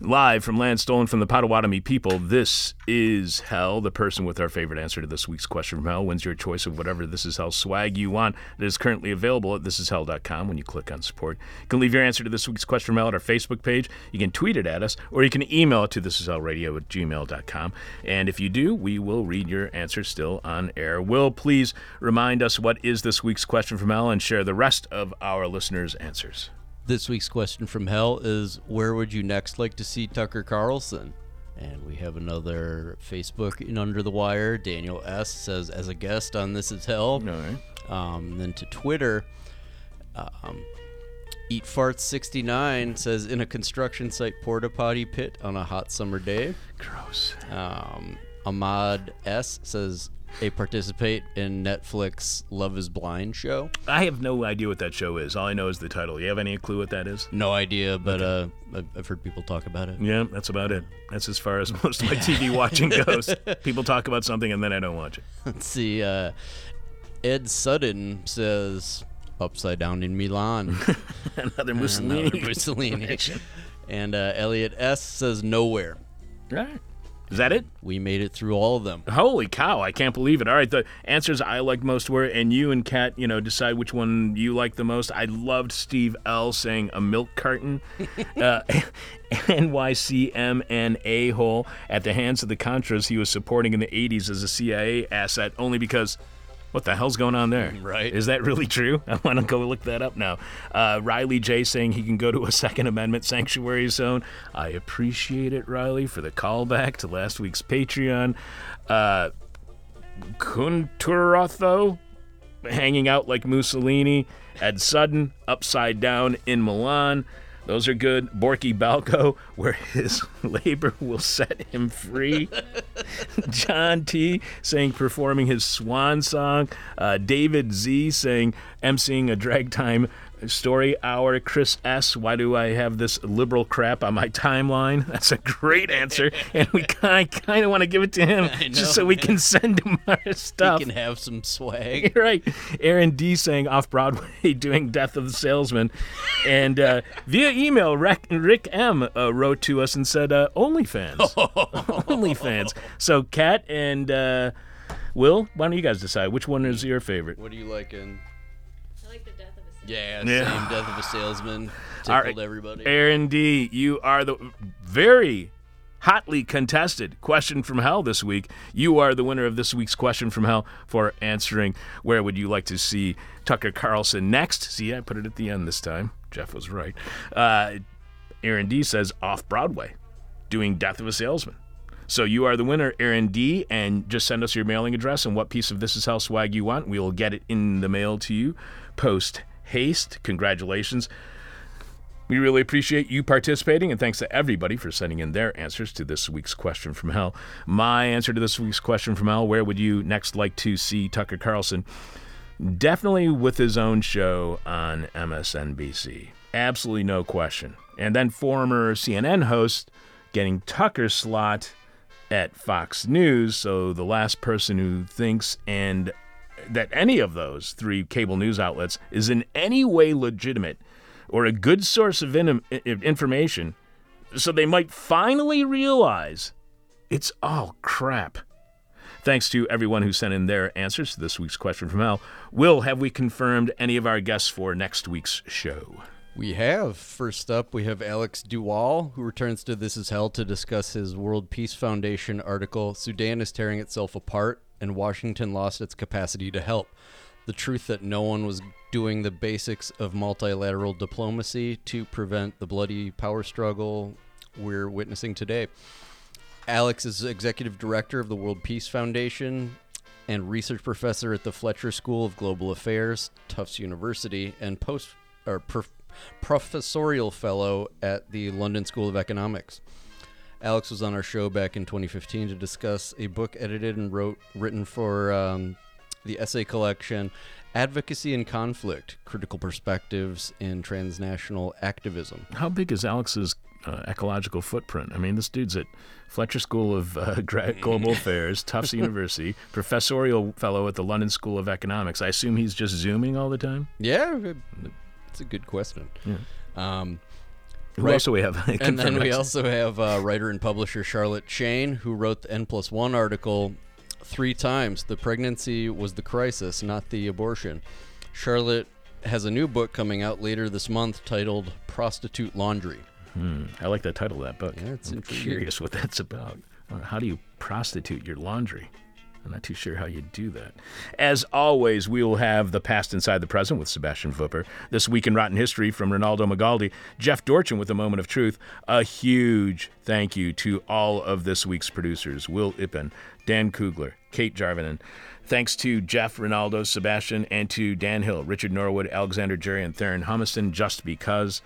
Live from land stolen from the Potawatomi people, this is Hell. The person with our favorite answer to this week's question from Hell wins your choice of whatever This Is Hell swag you want. It is currently available at thisishell.com when you click on support. You can leave your answer to this week's question from Hell at our Facebook page. You can tweet it at us, or you can email it to thisishellradio at gmail.com. And if you do, we will read your answer still on air. Will, please remind us what is this week's question from Hell and share the rest of our listeners' answers. This week's question from hell is where would you next like to see Tucker Carlson? And we have another Facebook in Under the Wire. Daniel S says as a guest on This Is Hell. Right. Um, then to Twitter, um, Eat Farts 69 says in a construction site porta potty pit on a hot summer day. Gross. Um, Ahmad S says a participate in Netflix Love Is Blind show. I have no idea what that show is. All I know is the title. You have any clue what that is? No idea, but uh, I've- I've heard people talk about it. Yeah, that's about it. That's as far as [LAUGHS] most of my TV watching [LAUGHS] goes. People talk about something and then I don't watch it. Let's see. Uh, Ed Sutton says upside down in Milan. [LAUGHS] Another Mussolini. Another Mussolini. Mussolini. and uh, Elliot S says nowhere. Right. Is that it? We made it through all of them. Holy cow, I can't believe it. All right, the answers I liked most were, and you and Kat, you know, decide which one you like the most. I loved Steve L saying a milk carton. [LAUGHS] uh, [LAUGHS] NYCM and a hole at the hands of the Contras he was supporting in the 80s as a CIA asset only because. What the hell's going on there? [LAUGHS] Right. Is that really true? [LAUGHS] I want to go look that up now. Uh, Riley J saying he can go to a [LAUGHS] Second Amendment sanctuary zone. I appreciate it, Riley, for the callback to last week's Patreon. Uh, Kunturotho hanging out like Mussolini. Ed Sudden upside down in Milan. Those are good. Borky Balco, [LAUGHS] where his [LAUGHS] labor will set him free. [LAUGHS] John T saying performing his swan song. Uh, David Z saying emceeing a drag time story hour. Chris S, why do I have this liberal crap on my timeline? [LAUGHS] That's a great answer, and we [LAUGHS] kind kind of want to give it to him I just so we man. can send him our stuff. He can have some swag. [LAUGHS] right. Aaron D saying off Broadway doing Death of the Salesman. And uh, via email, Rick, Rick M uh, wrote to us and said, uh, OnlyFans. OnlyFans. So, Kat and uh, Will, why don't you guys decide? Which one is your favorite? What do you like in? Yeah, Yeah. same Death of a Salesman. [SIGHS] Tickled right. everybody. Aaron D, you are the very hotly contested question from hell this week. You are the winner of this week's question from hell for answering where would you like to see Tucker Carlson next? See, I put it at the end this time. Jeff was right. Uh, Aaron D says off Broadway, doing Death of a Salesman. So you are the winner, Aaron D, and just send us your mailing address and what piece of This Is Hell swag you want. We will get it in the mail to you post haste. Congratulations. We really appreciate you participating, and thanks to everybody for sending in their answers to this week's question from hell. My answer to this week's question from hell where would you next like to see Tucker Carlson? Definitely with his own show on MSNBC. Absolutely no question. And then former CNN host getting Tucker's slot at Fox News. So the last person who thinks and that any of those three cable news outlets is in any way legitimate or a good source of in- information, so they might finally realize it's all crap. Thanks to everyone who sent in their answers to this week's question from hell. Will, have we confirmed any of our guests for next week's show? We have. First up, we have Alex de Waal, who returns to This Is Hell to discuss his World Peace Foundation article Sudan is tearing itself apart, and Washington lost its capacity to help. The truth that no one was doing the basics of multilateral diplomacy to prevent the bloody power struggle we're witnessing today. Alex is executive director of the World Peace Foundation and research professor at the Fletcher School of Global Affairs, Tufts University, and post or prof- professorial fellow at the London School of Economics. Alex was on our show back in 2015 to discuss a book edited and wrote written for um, the essay collection Advocacy and Conflict: Critical Perspectives in Transnational Activism. How big is Alex's uh, ecological footprint? I mean, this dude's at Fletcher School of uh, [LAUGHS] Global [LAUGHS] Affairs, Tufts University, professorial fellow at the London School of Economics. I assume he's just zooming all the time. Yeah, it's a good question. Um, Who Right. else do we have? [LAUGHS] and then we also have uh, writer and publisher Charlotte Shane, who wrote the N plus one article three times. The pregnancy was the crisis, not the abortion. Charlotte has a new book coming out later this month titled Prostitute Laundry. Hmm, I like the title of that book. Yeah, it's I'm intriguing. curious what that's about. Uh, How do you prostitute your laundry? I'm not too sure how you do that. As always, we will have the past inside the present with Sebastian Vupper. This week in Rotten History from Ronaldo Magaldi, Jeff Dorchen with a moment of truth. A huge thank you to all of this week's producers: Will Ippen, Dan Kugler, Kate Jarvinen. Thanks to Jeff, Ronaldo, Sebastian, and to Dan Hill, Richard Norwood, Alexander Jerry, and Theron Humiston, just because.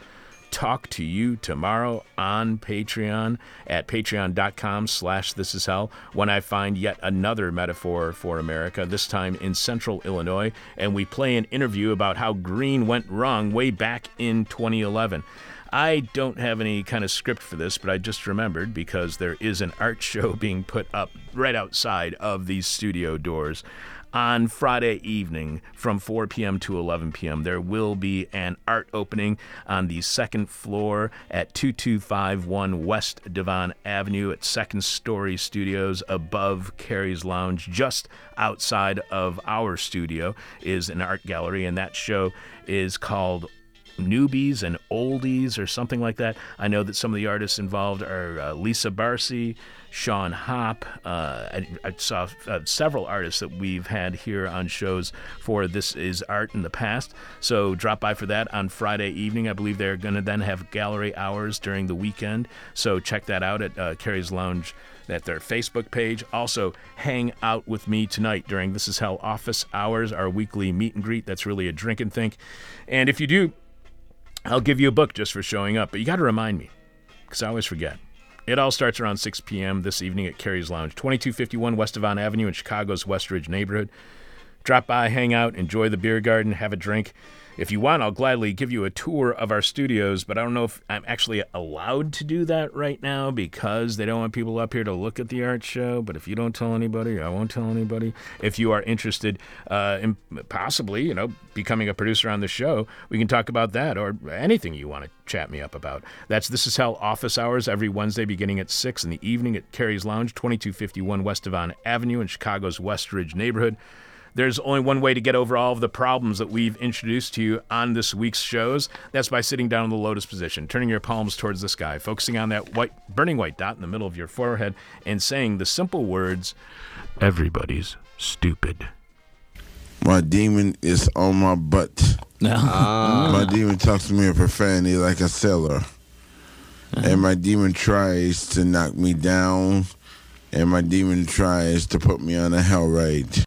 Talk to you tomorrow on Patreon at patreon.com slash this is hell when I find yet another metaphor for America, this time in central Illinois, and we play an interview about how green went wrong way back in 2011. I don't have any kind of script for this, but I just remembered because there is an art [LAUGHS] show being put up right outside of these studio doors on Friday evening from 4 p.m. to 11 p.m. There will be an art opening on the second floor at 2251 West Devon Avenue at Second Story Studios above Cary's Lounge. Just outside of our studio is an art gallery, and that show is called newbies and oldies or something like that. I know that some of the artists involved are uh, Lisa Barcy, Sean Hop. Uh, I, I, saw uh, several artists that we've had here on shows for This Is Art in the past. So drop by for that on Friday evening. I believe they're going to then have gallery hours during the weekend. So check that out at uh, Cary's Lounge at their Facebook page. Also, hang out with me tonight during This Is Hell office hours, our weekly meet and greet. That's really a drink and think. And if you do, I'll give you a book just for showing up, but you got to remind me because I always forget. It all starts around 6 p.m. this evening at Cary's Lounge, 2251 West Devon Avenue in Chicago's West Ridge neighborhood. Drop by, hang out, enjoy the beer garden, have a drink. If you want, I'll gladly give you a tour of our studios, but I don't know if I'm actually allowed to do that right now because they don't want people up here to look at the art show. But if you don't tell anybody, I won't tell anybody. If you are interested uh, in possibly, you know, becoming a producer on the show, we can talk about that or anything you want to chat me up about. That's This Is Hell office hours every Wednesday beginning at 6 in the evening at Cary's Lounge, 2251 West Devon Avenue in Chicago's Westridge neighborhood. There's only one way to get over all of the problems that we've introduced to you on this week's shows. That's by sitting down in the lotus position, turning your palms towards the sky, focusing on that white, burning white dot in the middle of your forehead, and saying the simple words, Everybody's stupid. My demon is on my butt. Ah. My demon talks to me in profanity like a sailor. And my demon tries to knock me down. And my demon tries to put me on a hell ride.